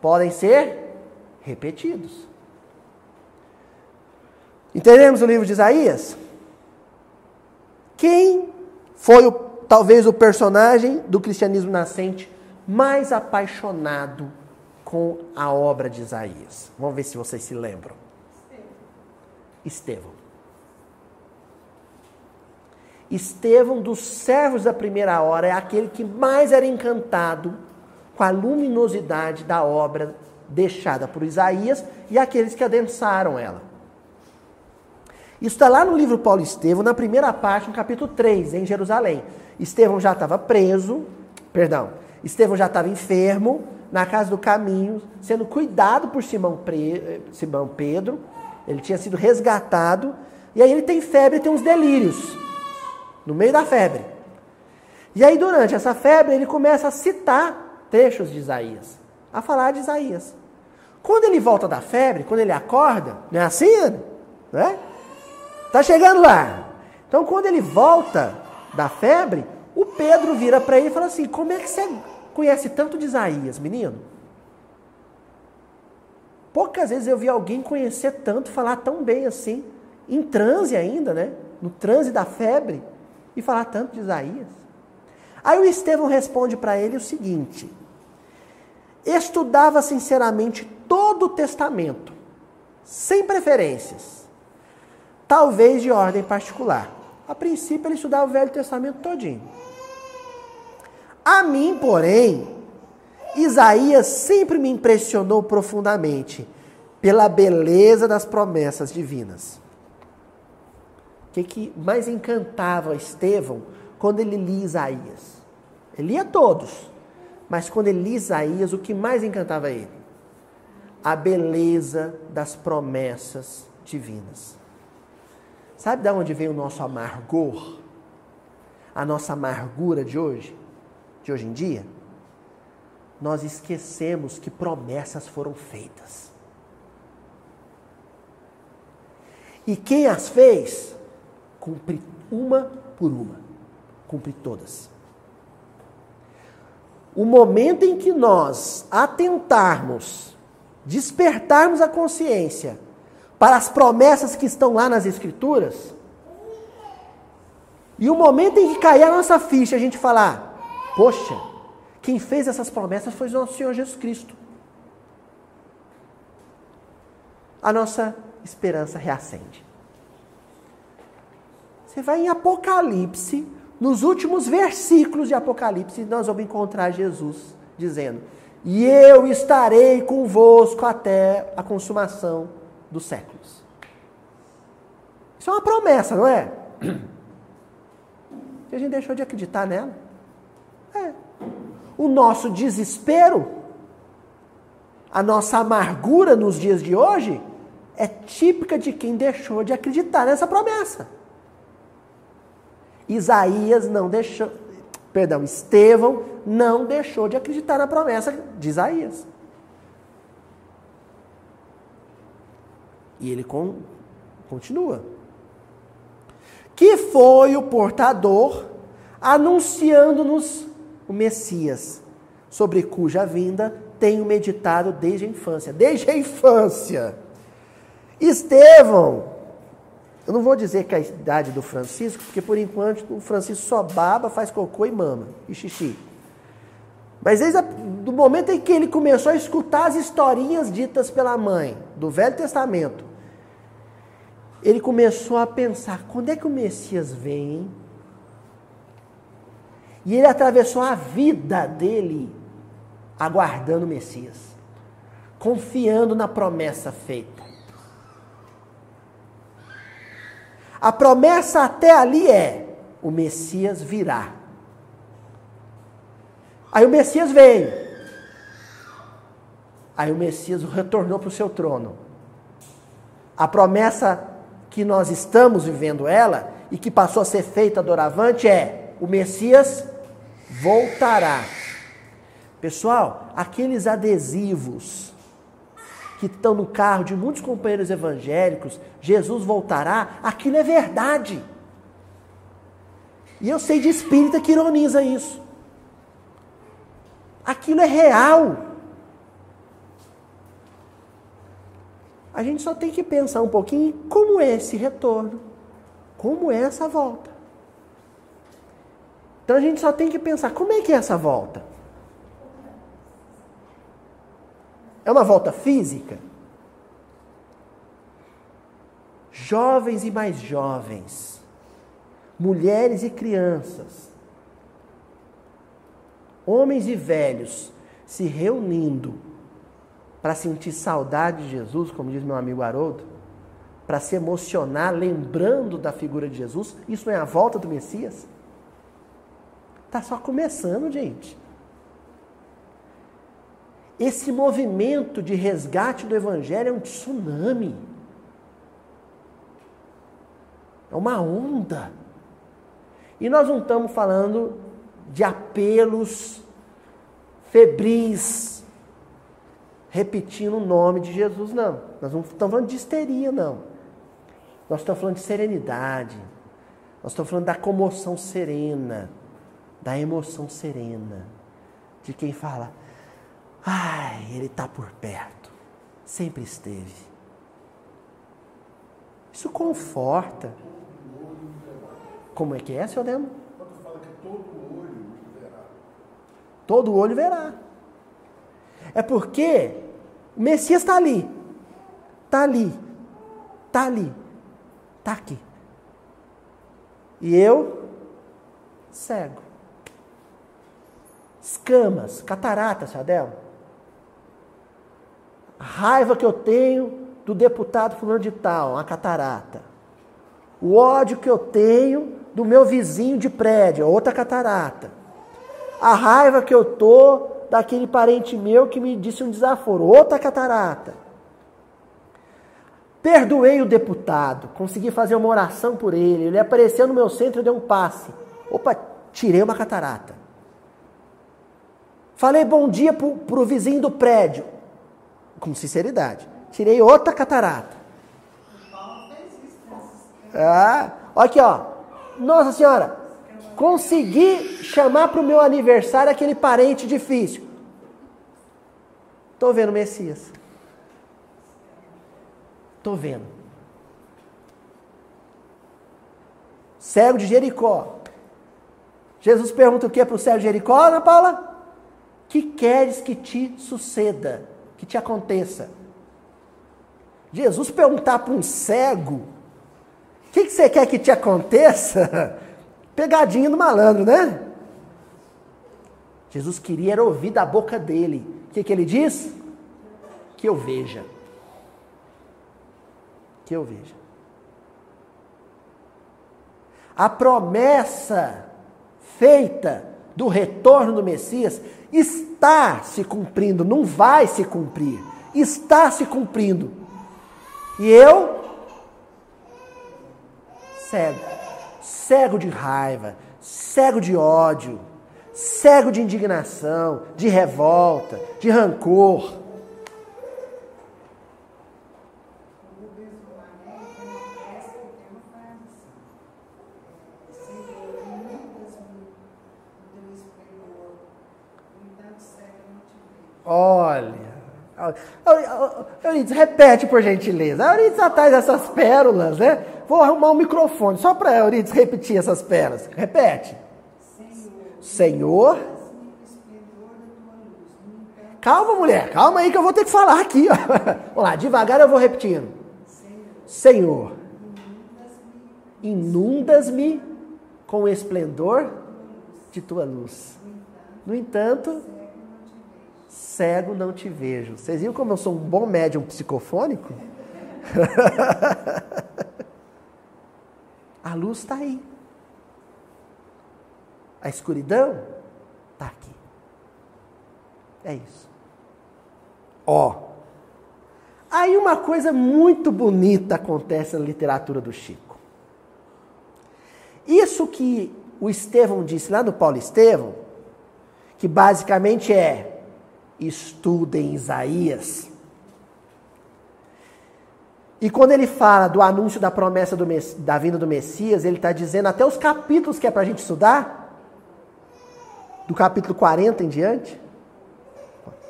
podem ser repetidos. Entendemos o livro de Isaías? Quem foi o, talvez o personagem do cristianismo nascente mais apaixonado com a obra de Isaías? Vamos ver se vocês se lembram. Estevão. Estevão, dos servos da primeira hora, é aquele que mais era encantado com a luminosidade da obra deixada por Isaías e aqueles que adensaram ela. Isso está lá no livro Paulo Estevão, na primeira parte, no capítulo 3, em Jerusalém. Estevão já estava preso, perdão, Estevão já estava enfermo, na casa do caminho, sendo cuidado por Simão, Pre... Simão Pedro. Ele tinha sido resgatado. E aí ele tem febre tem uns delírios. No meio da febre. E aí, durante essa febre, ele começa a citar trechos de Isaías. A falar de Isaías. Quando ele volta da febre, quando ele acorda, não é assim? Não é? Tá chegando lá. Então, quando ele volta da febre, o Pedro vira para ele e fala assim: Como é que você conhece tanto de Isaías, menino? Poucas vezes eu vi alguém conhecer tanto, falar tão bem assim, em transe ainda, né? No transe da febre, e falar tanto de Isaías. Aí o Estevão responde para ele o seguinte: estudava sinceramente todo o testamento, sem preferências, talvez de ordem particular. A princípio ele estudava o Velho Testamento todinho. A mim, porém, Isaías sempre me impressionou profundamente pela beleza das promessas divinas. O que, que mais encantava Estevão quando ele lia Isaías? Ele lia todos, mas quando ele lia Isaías, o que mais encantava ele? A beleza das promessas divinas. Sabe de onde vem o nosso amargor? A nossa amargura de hoje? De hoje em dia, nós esquecemos que promessas foram feitas. E quem as fez, cumpre uma por uma, cumpre todas. O momento em que nós atentarmos, despertarmos a consciência para as promessas que estão lá nas Escrituras, e o momento em que cair a nossa ficha, a gente falar, Poxa, quem fez essas promessas foi o nosso Senhor Jesus Cristo. A nossa esperança reacende. Você vai em Apocalipse, nos últimos versículos de Apocalipse, nós vamos encontrar Jesus dizendo: E eu estarei convosco até a consumação dos séculos. Isso é uma promessa, não é? E a gente deixou de acreditar nela. É. O nosso desespero, a nossa amargura nos dias de hoje, é típica de quem deixou de acreditar nessa promessa. Isaías não deixou, perdão, Estevão não deixou de acreditar na promessa de Isaías. E ele com, continua. Que foi o portador anunciando-nos o Messias, sobre cuja vinda tenho meditado desde a infância. Desde a infância. Estevão, eu não vou dizer que é a idade do Francisco, porque por enquanto o Francisco só baba, faz cocô e mama, e xixi. Mas desde o momento em que ele começou a escutar as historinhas ditas pela mãe do Velho Testamento, ele começou a pensar: quando é que o Messias vem? E ele atravessou a vida dele aguardando o Messias, confiando na promessa feita. A promessa até ali é: o Messias virá. Aí o Messias veio. Aí o Messias retornou para o seu trono. A promessa que nós estamos vivendo ela e que passou a ser feita doravante é: o Messias voltará. Pessoal, aqueles adesivos que estão no carro de muitos companheiros evangélicos, Jesus voltará, aquilo é verdade. E eu sei de espírita que ironiza isso. Aquilo é real. A gente só tem que pensar um pouquinho como é esse retorno, como é essa volta. Então a gente só tem que pensar como é que é essa volta. É uma volta física? Jovens e mais jovens, mulheres e crianças, homens e velhos se reunindo para sentir saudade de Jesus, como diz meu amigo Haroldo, para se emocionar lembrando da figura de Jesus, isso não é a volta do Messias? Está só começando, gente. Esse movimento de resgate do Evangelho é um tsunami. É uma onda. E nós não estamos falando de apelos febris, repetindo o nome de Jesus, não. Nós não estamos falando de histeria, não. Nós estamos falando de serenidade. Nós estamos falando da comoção serena, da emoção serena, de quem fala, Ai, ele está por perto. Sempre esteve. Isso conforta. Como é que é, seu Demo? Quando fala que todo olho verá. Todo olho verá. É porque o Messias está ali. Está ali. Está ali. Está aqui. E eu, cego. Escamas, cataratas, Adel a raiva que eu tenho do deputado fulano de tal, uma catarata. O ódio que eu tenho do meu vizinho de prédio, outra catarata. A raiva que eu tô daquele parente meu que me disse um desaforo, outra catarata. Perdoei o deputado, consegui fazer uma oração por ele, ele apareceu no meu centro e deu um passe. Opa, tirei uma catarata. Falei bom dia para o vizinho do prédio com sinceridade. Tirei outra catarata. Ah, aqui, ó. Nossa Senhora, consegui chamar para o meu aniversário aquele parente difícil. Estou vendo Messias. Estou vendo. Cego de Jericó. Jesus pergunta o que para o cego de Jericó, Ana Paula? Que queres que te suceda? que te aconteça. Jesus perguntar para um cego que, que você quer que te aconteça? Pegadinha do malandro, né? Jesus queria era ouvir da boca dele. O que, que ele diz? Que eu veja. Que eu veja. A promessa feita do retorno do Messias está se cumprindo, não vai se cumprir. Está se cumprindo. E eu, cego, cego de raiva, cego de ódio, cego de indignação, de revolta, de rancor. Olha. Euridice, repete por gentileza. A Euridice atrás dessas pérolas, né? Vou arrumar um microfone só para Euridice repetir essas pérolas. Repete. Senhor. Calma, mulher. Calma aí que eu vou ter que falar aqui. Ó. Vamos lá, devagar eu vou repetindo. Senhor. Inundas-me com o esplendor de tua luz. No entanto, cego não te vejo. Vocês viram como eu sou um bom médium psicofônico? A luz está aí. A escuridão está aqui. É isso. Ó. Aí uma coisa muito bonita acontece na literatura do Chico. Isso que o Estevão disse lá no Paulo Estevão, que basicamente é estudem Isaías. E quando ele fala do anúncio da promessa do, da vinda do Messias, ele está dizendo até os capítulos que é para a gente estudar, do capítulo 40 em diante.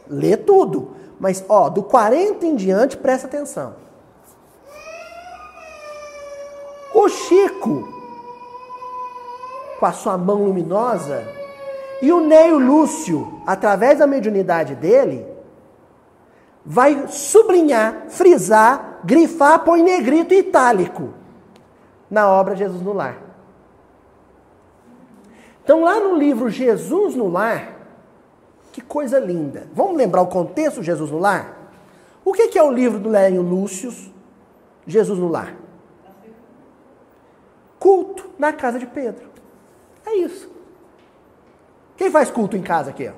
Lê tudo, mas ó, do 40 em diante, presta atenção. O Chico, com a sua mão luminosa, e o Neio Lúcio, através da mediunidade dele, vai sublinhar, frisar, grifar, põe negrito e itálico na obra Jesus no Lar. Então, lá no livro Jesus no Lar, que coisa linda. Vamos lembrar o contexto Jesus no Lar? O que é o livro do Léo Lúcio, Jesus no Lar? Culto na casa de Pedro. É isso. Quem faz culto em casa aqui?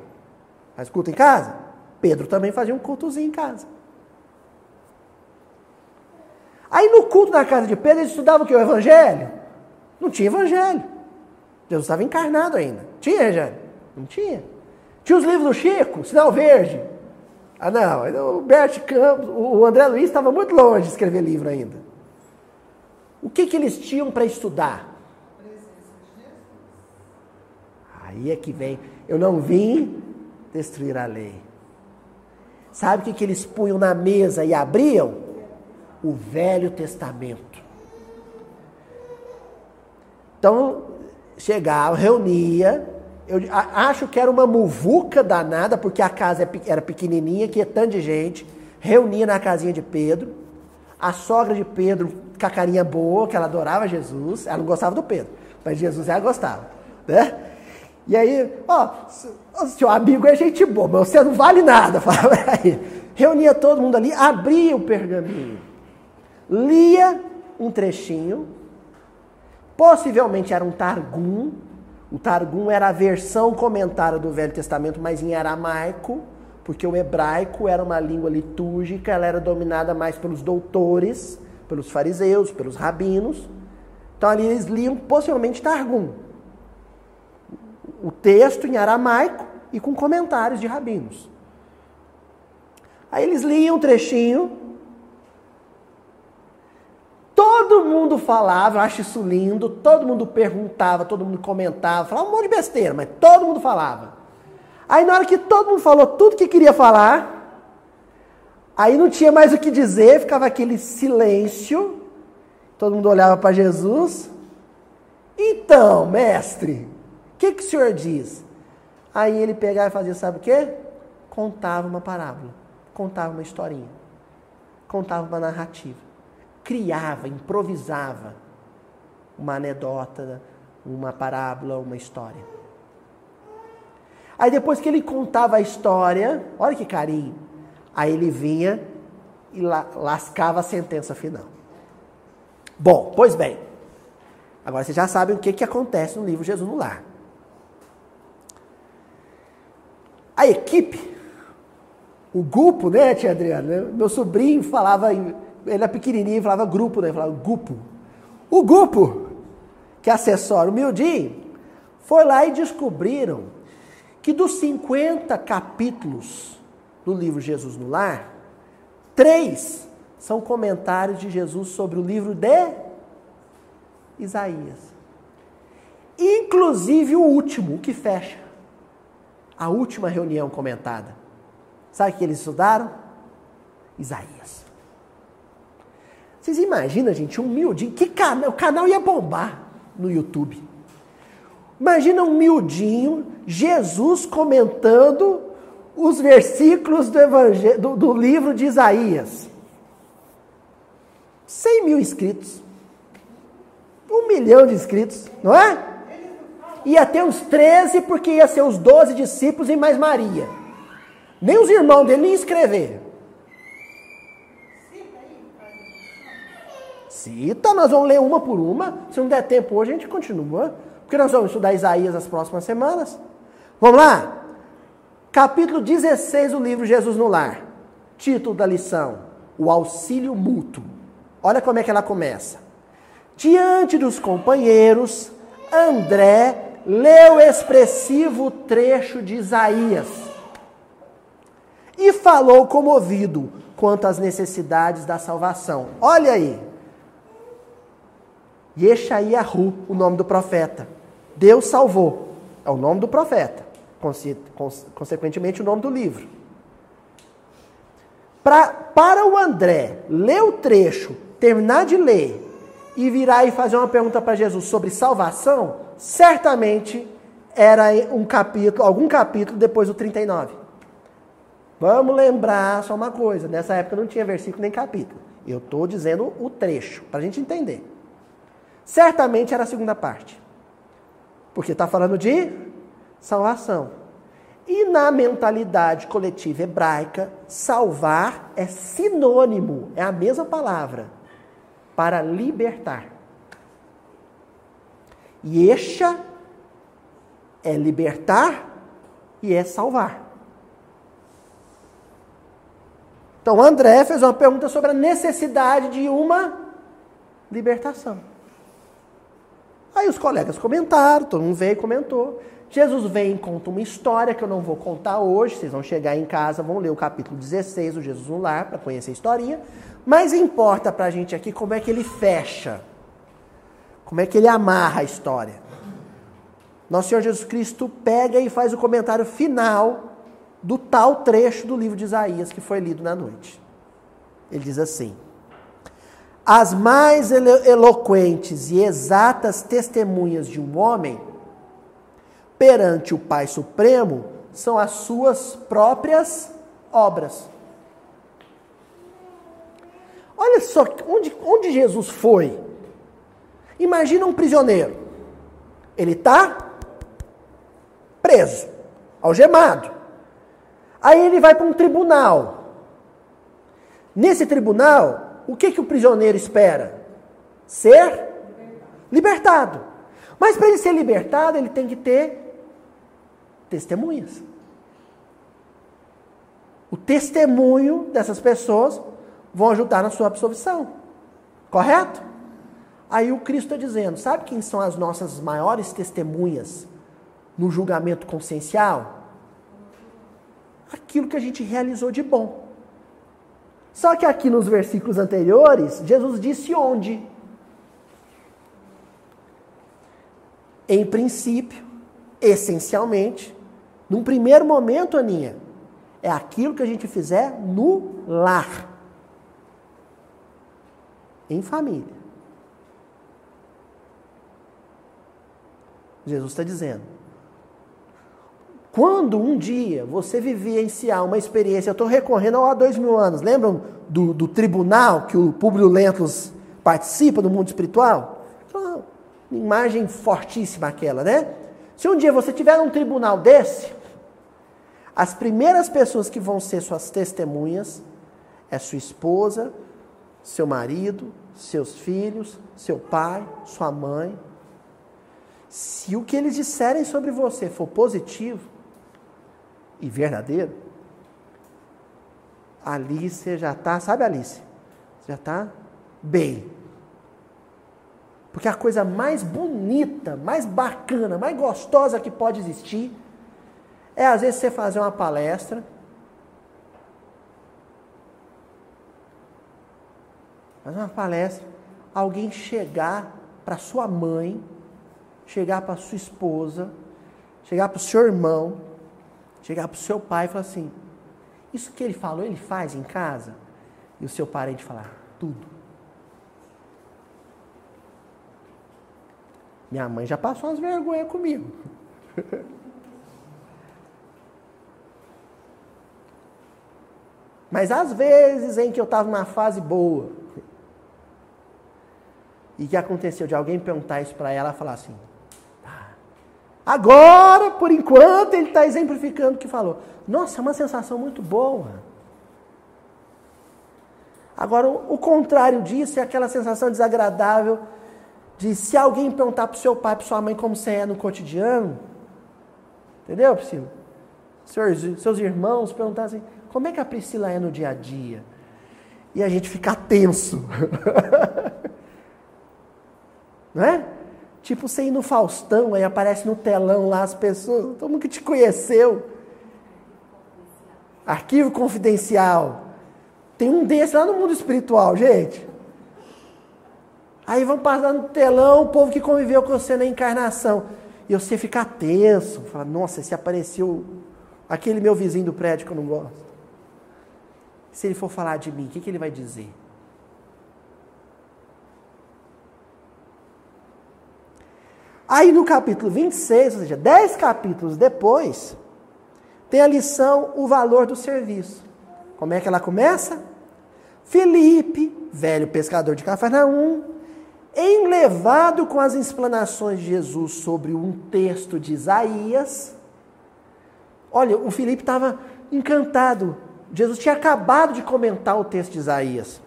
Faz culto em casa? Pedro também fazia um cultozinho em casa. Aí no culto na casa de Pedro, ele estudava o que? O Evangelho? Não tinha Evangelho. Jesus estava encarnado ainda. Tinha Evangelho? Não tinha. Tinha os livros do Chico, Sinal Verde. Ah, não. O Bert Campos, o André Luiz estava muito longe de escrever livro ainda. O que, que eles tinham para estudar? Aí é que vem. Eu não vim destruir a lei. Sabe o que, que eles punham na mesa e abriam? O Velho Testamento. Então, chegava, reunia. Eu acho que era uma muvuca danada, porque a casa é era pequenininha, que é tanto de gente. Reunia na casinha de Pedro. A sogra de Pedro, com a carinha boa, que ela adorava Jesus. Ela não gostava do Pedro, mas Jesus ela gostava. Né? E aí, ó, seu amigo é gente boa, mas você não vale nada. Falava aí. Reunia todo mundo ali, abria o pergaminho, lia um trechinho, possivelmente era um Targum. O Targum era a versão comentária do Velho Testamento, mas em aramaico, porque o hebraico era uma língua litúrgica, ela era dominada mais pelos doutores, pelos fariseus, pelos rabinos. Então ali eles liam possivelmente Targum o texto em aramaico e com comentários de rabinos. Aí eles liam um trechinho. Todo mundo falava, eu acho isso lindo, todo mundo perguntava, todo mundo comentava, falava um monte de besteira, mas todo mundo falava. Aí na hora que todo mundo falou tudo que queria falar, aí não tinha mais o que dizer, ficava aquele silêncio. Todo mundo olhava para Jesus. Então, mestre, que, que o senhor diz? Aí ele pegava e fazia, sabe o quê? Contava uma parábola, contava uma historinha, contava uma narrativa, criava, improvisava. uma anedota, uma parábola, uma história. Aí depois que ele contava a história, olha que carinho, aí ele vinha e lascava a sentença final. Bom, pois bem, agora vocês já sabem o que, que acontece no livro Jesus no Lar. A equipe, o grupo, né, tia Adriana? Meu sobrinho falava, ele era pequenininho, falava grupo, né? Falava grupo. O grupo que assessora o Mildinho foi lá e descobriram que dos 50 capítulos do livro Jesus no Lar, três são comentários de Jesus sobre o livro de Isaías. Inclusive o último, o que fecha a última reunião comentada. Sabe o que eles estudaram? Isaías. Vocês imaginam, gente, um miudinho, que canal, o canal ia bombar no YouTube. Imagina um miudinho, Jesus comentando os versículos do, do, do livro de Isaías. 100 mil inscritos. Um milhão de inscritos, não é? Ia ter uns 13, porque ia ser os 12 discípulos e mais Maria. Nem os irmãos dele nem escrever. Cita, nós vamos ler uma por uma. Se não der tempo hoje, a gente continua. Porque nós vamos estudar Isaías as próximas semanas. Vamos lá? Capítulo 16 do livro Jesus no Lar. Título da lição: O auxílio mútuo. Olha como é que ela começa. Diante dos companheiros, André leu o expressivo trecho de Isaías e falou comovido quanto às necessidades da salvação. Olha aí. Yeshayahu, o nome do profeta. Deus salvou. É o nome do profeta. Consequentemente, o nome do livro. Pra, para o André ler o trecho, terminar de ler e virar e fazer uma pergunta para Jesus sobre salvação, certamente era um capítulo, algum capítulo depois do 39. Vamos lembrar só uma coisa: nessa época não tinha versículo nem capítulo. Eu estou dizendo o trecho, para a gente entender. Certamente era a segunda parte. Porque está falando de salvação. E na mentalidade coletiva hebraica, salvar é sinônimo, é a mesma palavra, para libertar. Yesha é libertar e é salvar. Então André fez uma pergunta sobre a necessidade de uma libertação. Aí os colegas comentaram, todo mundo veio e comentou. Jesus vem e conta uma história que eu não vou contar hoje, vocês vão chegar em casa, vão ler o capítulo 16 do Jesus no Lar para conhecer a historinha. Mas importa para a gente aqui como é que ele fecha como é que ele amarra a história? Nosso Senhor Jesus Cristo pega e faz o comentário final do tal trecho do livro de Isaías que foi lido na noite. Ele diz assim: As mais eloquentes e exatas testemunhas de um homem perante o Pai Supremo são as suas próprias obras. Olha só onde, onde Jesus foi Imagina um prisioneiro. Ele está preso, algemado. Aí ele vai para um tribunal. Nesse tribunal, o que, que o prisioneiro espera? Ser libertado. Mas para ele ser libertado, ele tem que ter testemunhas. O testemunho dessas pessoas vão ajudar na sua absolvição. Correto? Aí o Cristo está dizendo: sabe quem são as nossas maiores testemunhas no julgamento consciencial? Aquilo que a gente realizou de bom. Só que aqui nos versículos anteriores, Jesus disse onde? Em princípio, essencialmente, num primeiro momento, Aninha, é aquilo que a gente fizer no lar, em família. Jesus está dizendo. Quando um dia você vivenciar uma experiência, eu estou recorrendo há dois mil anos, lembram do, do tribunal que o Publio Lentulus participa do mundo espiritual? Então, Imagem fortíssima aquela, né? Se um dia você tiver um tribunal desse, as primeiras pessoas que vão ser suas testemunhas é sua esposa, seu marido, seus filhos, seu pai, sua mãe. Se o que eles disserem sobre você for positivo e verdadeiro, ali você já está, sabe Alice? Você já está bem. Porque a coisa mais bonita, mais bacana, mais gostosa que pode existir é às vezes você fazer uma palestra. Fazer uma palestra, alguém chegar para sua mãe, chegar para sua esposa, chegar para o seu irmão, chegar para o seu pai e falar assim: Isso que ele falou, ele faz em casa? E o seu parente falar: Tudo. Minha mãe já passou umas vergonhas comigo. Mas às vezes em que eu estava numa fase boa, e que aconteceu de alguém perguntar isso para ela, falar assim: agora, por enquanto, ele está exemplificando o que falou. Nossa, é uma sensação muito boa. Agora, o contrário disso é aquela sensação desagradável de se alguém perguntar para o seu pai, para sua mãe como você é no cotidiano, entendeu, Priscila? Seus, seus irmãos perguntar assim, como é que a Priscila é no dia a dia? E a gente fica tenso. Não é? Tipo você ir no Faustão, aí aparece no telão lá as pessoas, todo mundo que te conheceu. Arquivo confidencial. Tem um desse lá no mundo espiritual, gente. Aí vão passar no telão o povo que conviveu com você na encarnação. E você fica tenso, fala, nossa, se apareceu aquele meu vizinho do prédio que eu não gosto. Se ele for falar de mim, o que, que ele vai dizer? Aí no capítulo 26, ou seja, 10 capítulos depois, tem a lição O Valor do Serviço. Como é que ela começa? Felipe, velho pescador de Cafarnaum, enlevado com as explanações de Jesus sobre um texto de Isaías. Olha, o Felipe estava encantado. Jesus tinha acabado de comentar o texto de Isaías.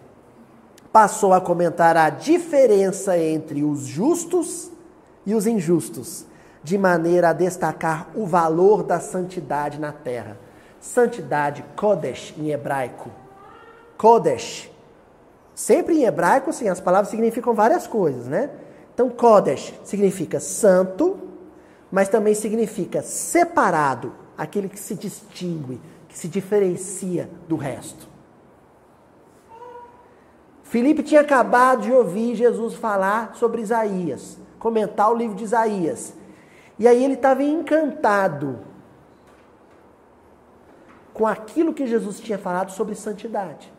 Passou a comentar a diferença entre os justos e os injustos, de maneira a destacar o valor da santidade na terra. Santidade, Kodesh em hebraico. Kodesh Sempre em hebraico, assim, as palavras significam várias coisas, né? Então, Kodesh significa santo, mas também significa separado, aquele que se distingue, que se diferencia do resto. Filipe tinha acabado de ouvir Jesus falar sobre Isaías, comentar o livro de Isaías. E aí ele estava encantado com aquilo que Jesus tinha falado sobre santidade.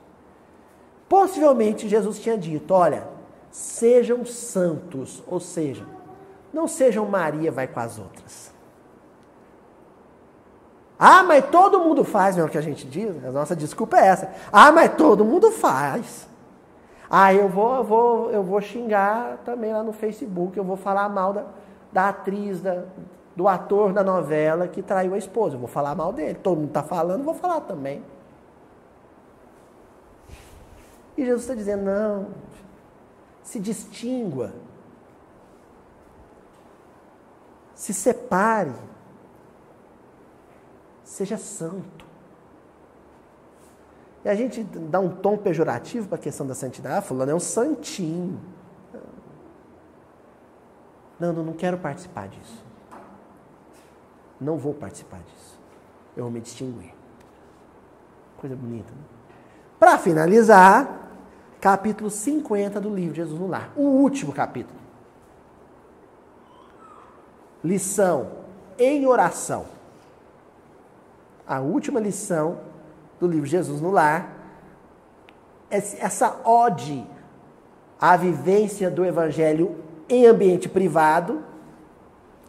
Possivelmente Jesus tinha dito: olha, sejam santos, ou seja, não sejam Maria vai com as outras. Ah, mas todo mundo faz, não é o que a gente diz, a nossa desculpa é essa. Ah, mas todo mundo faz. Ah, eu vou, eu vou, eu vou xingar também lá no Facebook, eu vou falar mal da, da atriz, da, do ator da novela que traiu a esposa. Eu vou falar mal dele. Todo mundo está falando, vou falar também. E Jesus está dizendo: não, se distingua, se separe, seja santo. E a gente dá um tom pejorativo para a questão da santidade, ah, fulano é um santinho. Não, não, não quero participar disso. Não vou participar disso. Eu vou me distinguir. Coisa bonita, né? Para finalizar, capítulo 50 do livro de Jesus no Lar, o último capítulo. Lição em oração. A última lição do livro Jesus no Lar. Essa ode à vivência do evangelho em ambiente privado,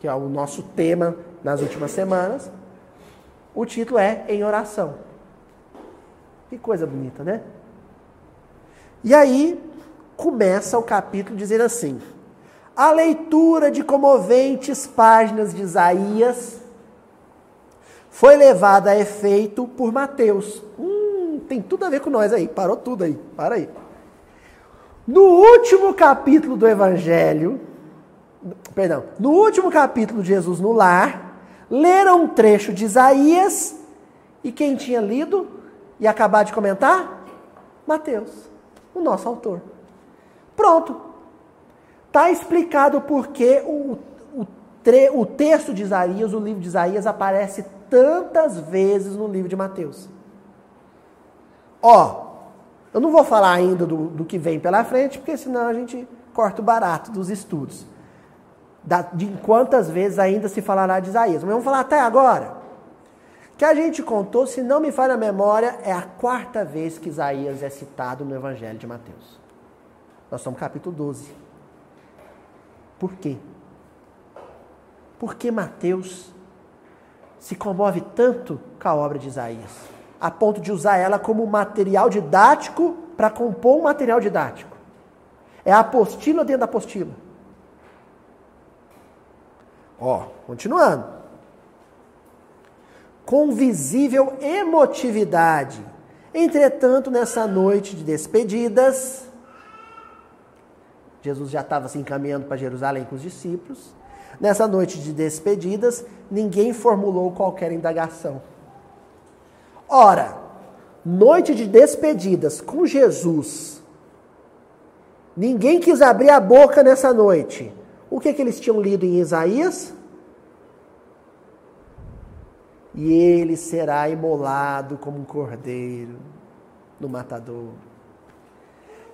que é o nosso tema nas últimas semanas. O título é Em Oração. Que coisa bonita, né? E aí começa o capítulo dizendo assim: a leitura de comoventes páginas de Isaías foi levada a efeito por Mateus. Hum, tem tudo a ver com nós aí, parou tudo aí, para aí. No último capítulo do Evangelho, perdão, no último capítulo de Jesus no lar, leram um trecho de Isaías e quem tinha lido e acabar de comentar? Mateus, o nosso autor. Pronto. Está explicado porque o, o, tre, o texto de Isaías, o livro de Isaías, aparece tantas vezes no livro de Mateus. Ó, eu não vou falar ainda do, do que vem pela frente, porque senão a gente corta o barato dos estudos. Da, de quantas vezes ainda se falará de Isaías. Mas vamos falar até agora. Que a gente contou, se não me falha a memória, é a quarta vez que Isaías é citado no Evangelho de Mateus. Nós somos capítulo 12. Por quê? Porque Mateus se comove tanto com a obra de Isaías, a ponto de usar ela como material didático para compor um material didático. É a apostila dentro da apostila. Ó, continuando. Com visível emotividade. Entretanto, nessa noite de despedidas, Jesus já estava se encaminhando para Jerusalém com os discípulos. Nessa noite de despedidas, ninguém formulou qualquer indagação. Ora, noite de despedidas com Jesus, ninguém quis abrir a boca nessa noite. O que, que eles tinham lido em Isaías? E ele será imolado como um cordeiro no matador.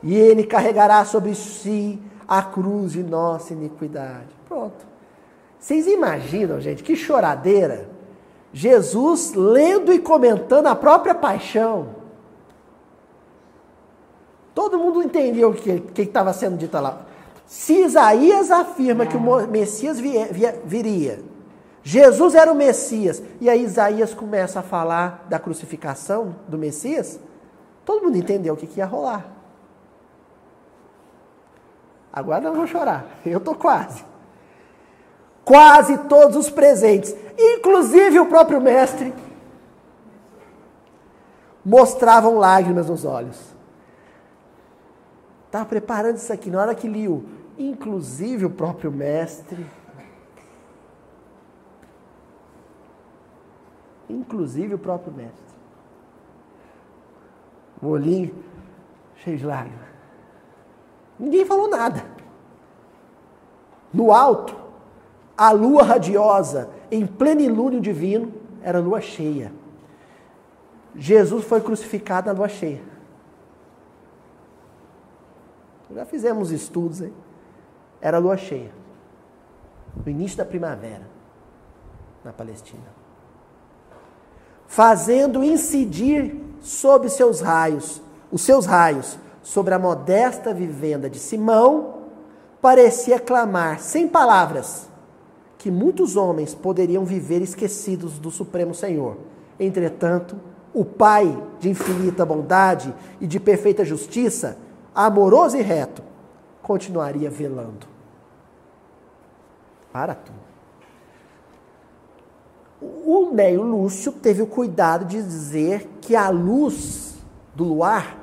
E ele carregará sobre si a cruz de nossa iniquidade. Pronto. Vocês imaginam, gente, que choradeira? Jesus lendo e comentando a própria paixão. Todo mundo entendeu o que estava sendo dito lá. Se Isaías afirma que o Messias viria, Jesus era o Messias, e aí Isaías começa a falar da crucificação do Messias, todo mundo entendeu o que, que ia rolar. Agora não vou chorar, eu estou quase. Quase todos os presentes, inclusive o próprio mestre, mostravam lágrimas nos olhos. Estava preparando isso aqui, na hora que liu, inclusive o próprio mestre. Inclusive o próprio mestre. O olhinho cheio de lágrimas. Ninguém falou nada. No alto, a lua radiosa, em plenilúnio divino, era lua cheia. Jesus foi crucificado na lua cheia. Já fizemos estudos aí. Era lua cheia. No início da primavera, na Palestina. Fazendo incidir sob seus raios, os seus raios, sobre a modesta vivenda de Simão, parecia clamar, sem palavras, que muitos homens poderiam viver esquecidos do Supremo Senhor. Entretanto, o Pai de infinita bondade e de perfeita justiça, amoroso e reto, continuaria velando. Para tudo. O Neio Lúcio teve o cuidado de dizer que a luz do luar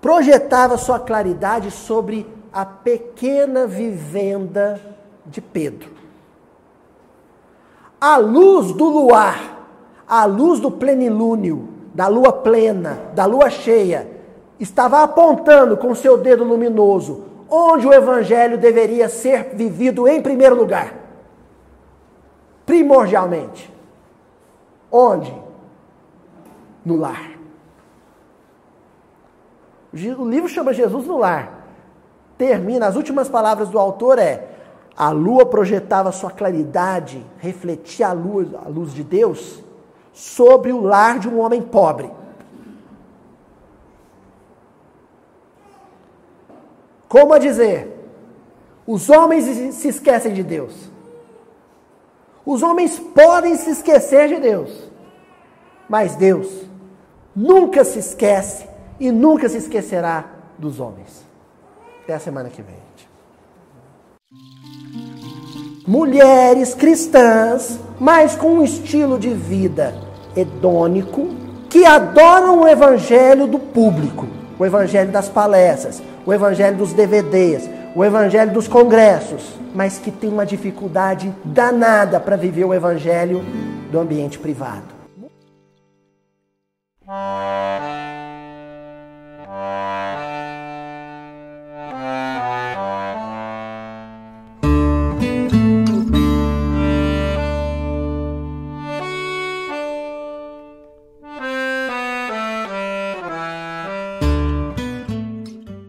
projetava sua claridade sobre a pequena vivenda de Pedro. A luz do luar, a luz do plenilúnio, da lua plena, da lua cheia, estava apontando com seu dedo luminoso onde o evangelho deveria ser vivido em primeiro lugar. Primordialmente. Onde? No lar. O livro chama Jesus no lar. Termina, as últimas palavras do autor é: a lua projetava sua claridade, refletia a luz, a luz de Deus sobre o lar de um homem pobre. Como a dizer, os homens se esquecem de Deus. Os homens podem se esquecer de Deus, mas Deus nunca se esquece e nunca se esquecerá dos homens. Até a semana que vem mulheres cristãs, mas com um estilo de vida hedônico, que adoram o evangelho do público, o evangelho das palestras, o evangelho dos DVDs, o evangelho dos congressos, mas que tem uma dificuldade danada para viver o evangelho do ambiente privado.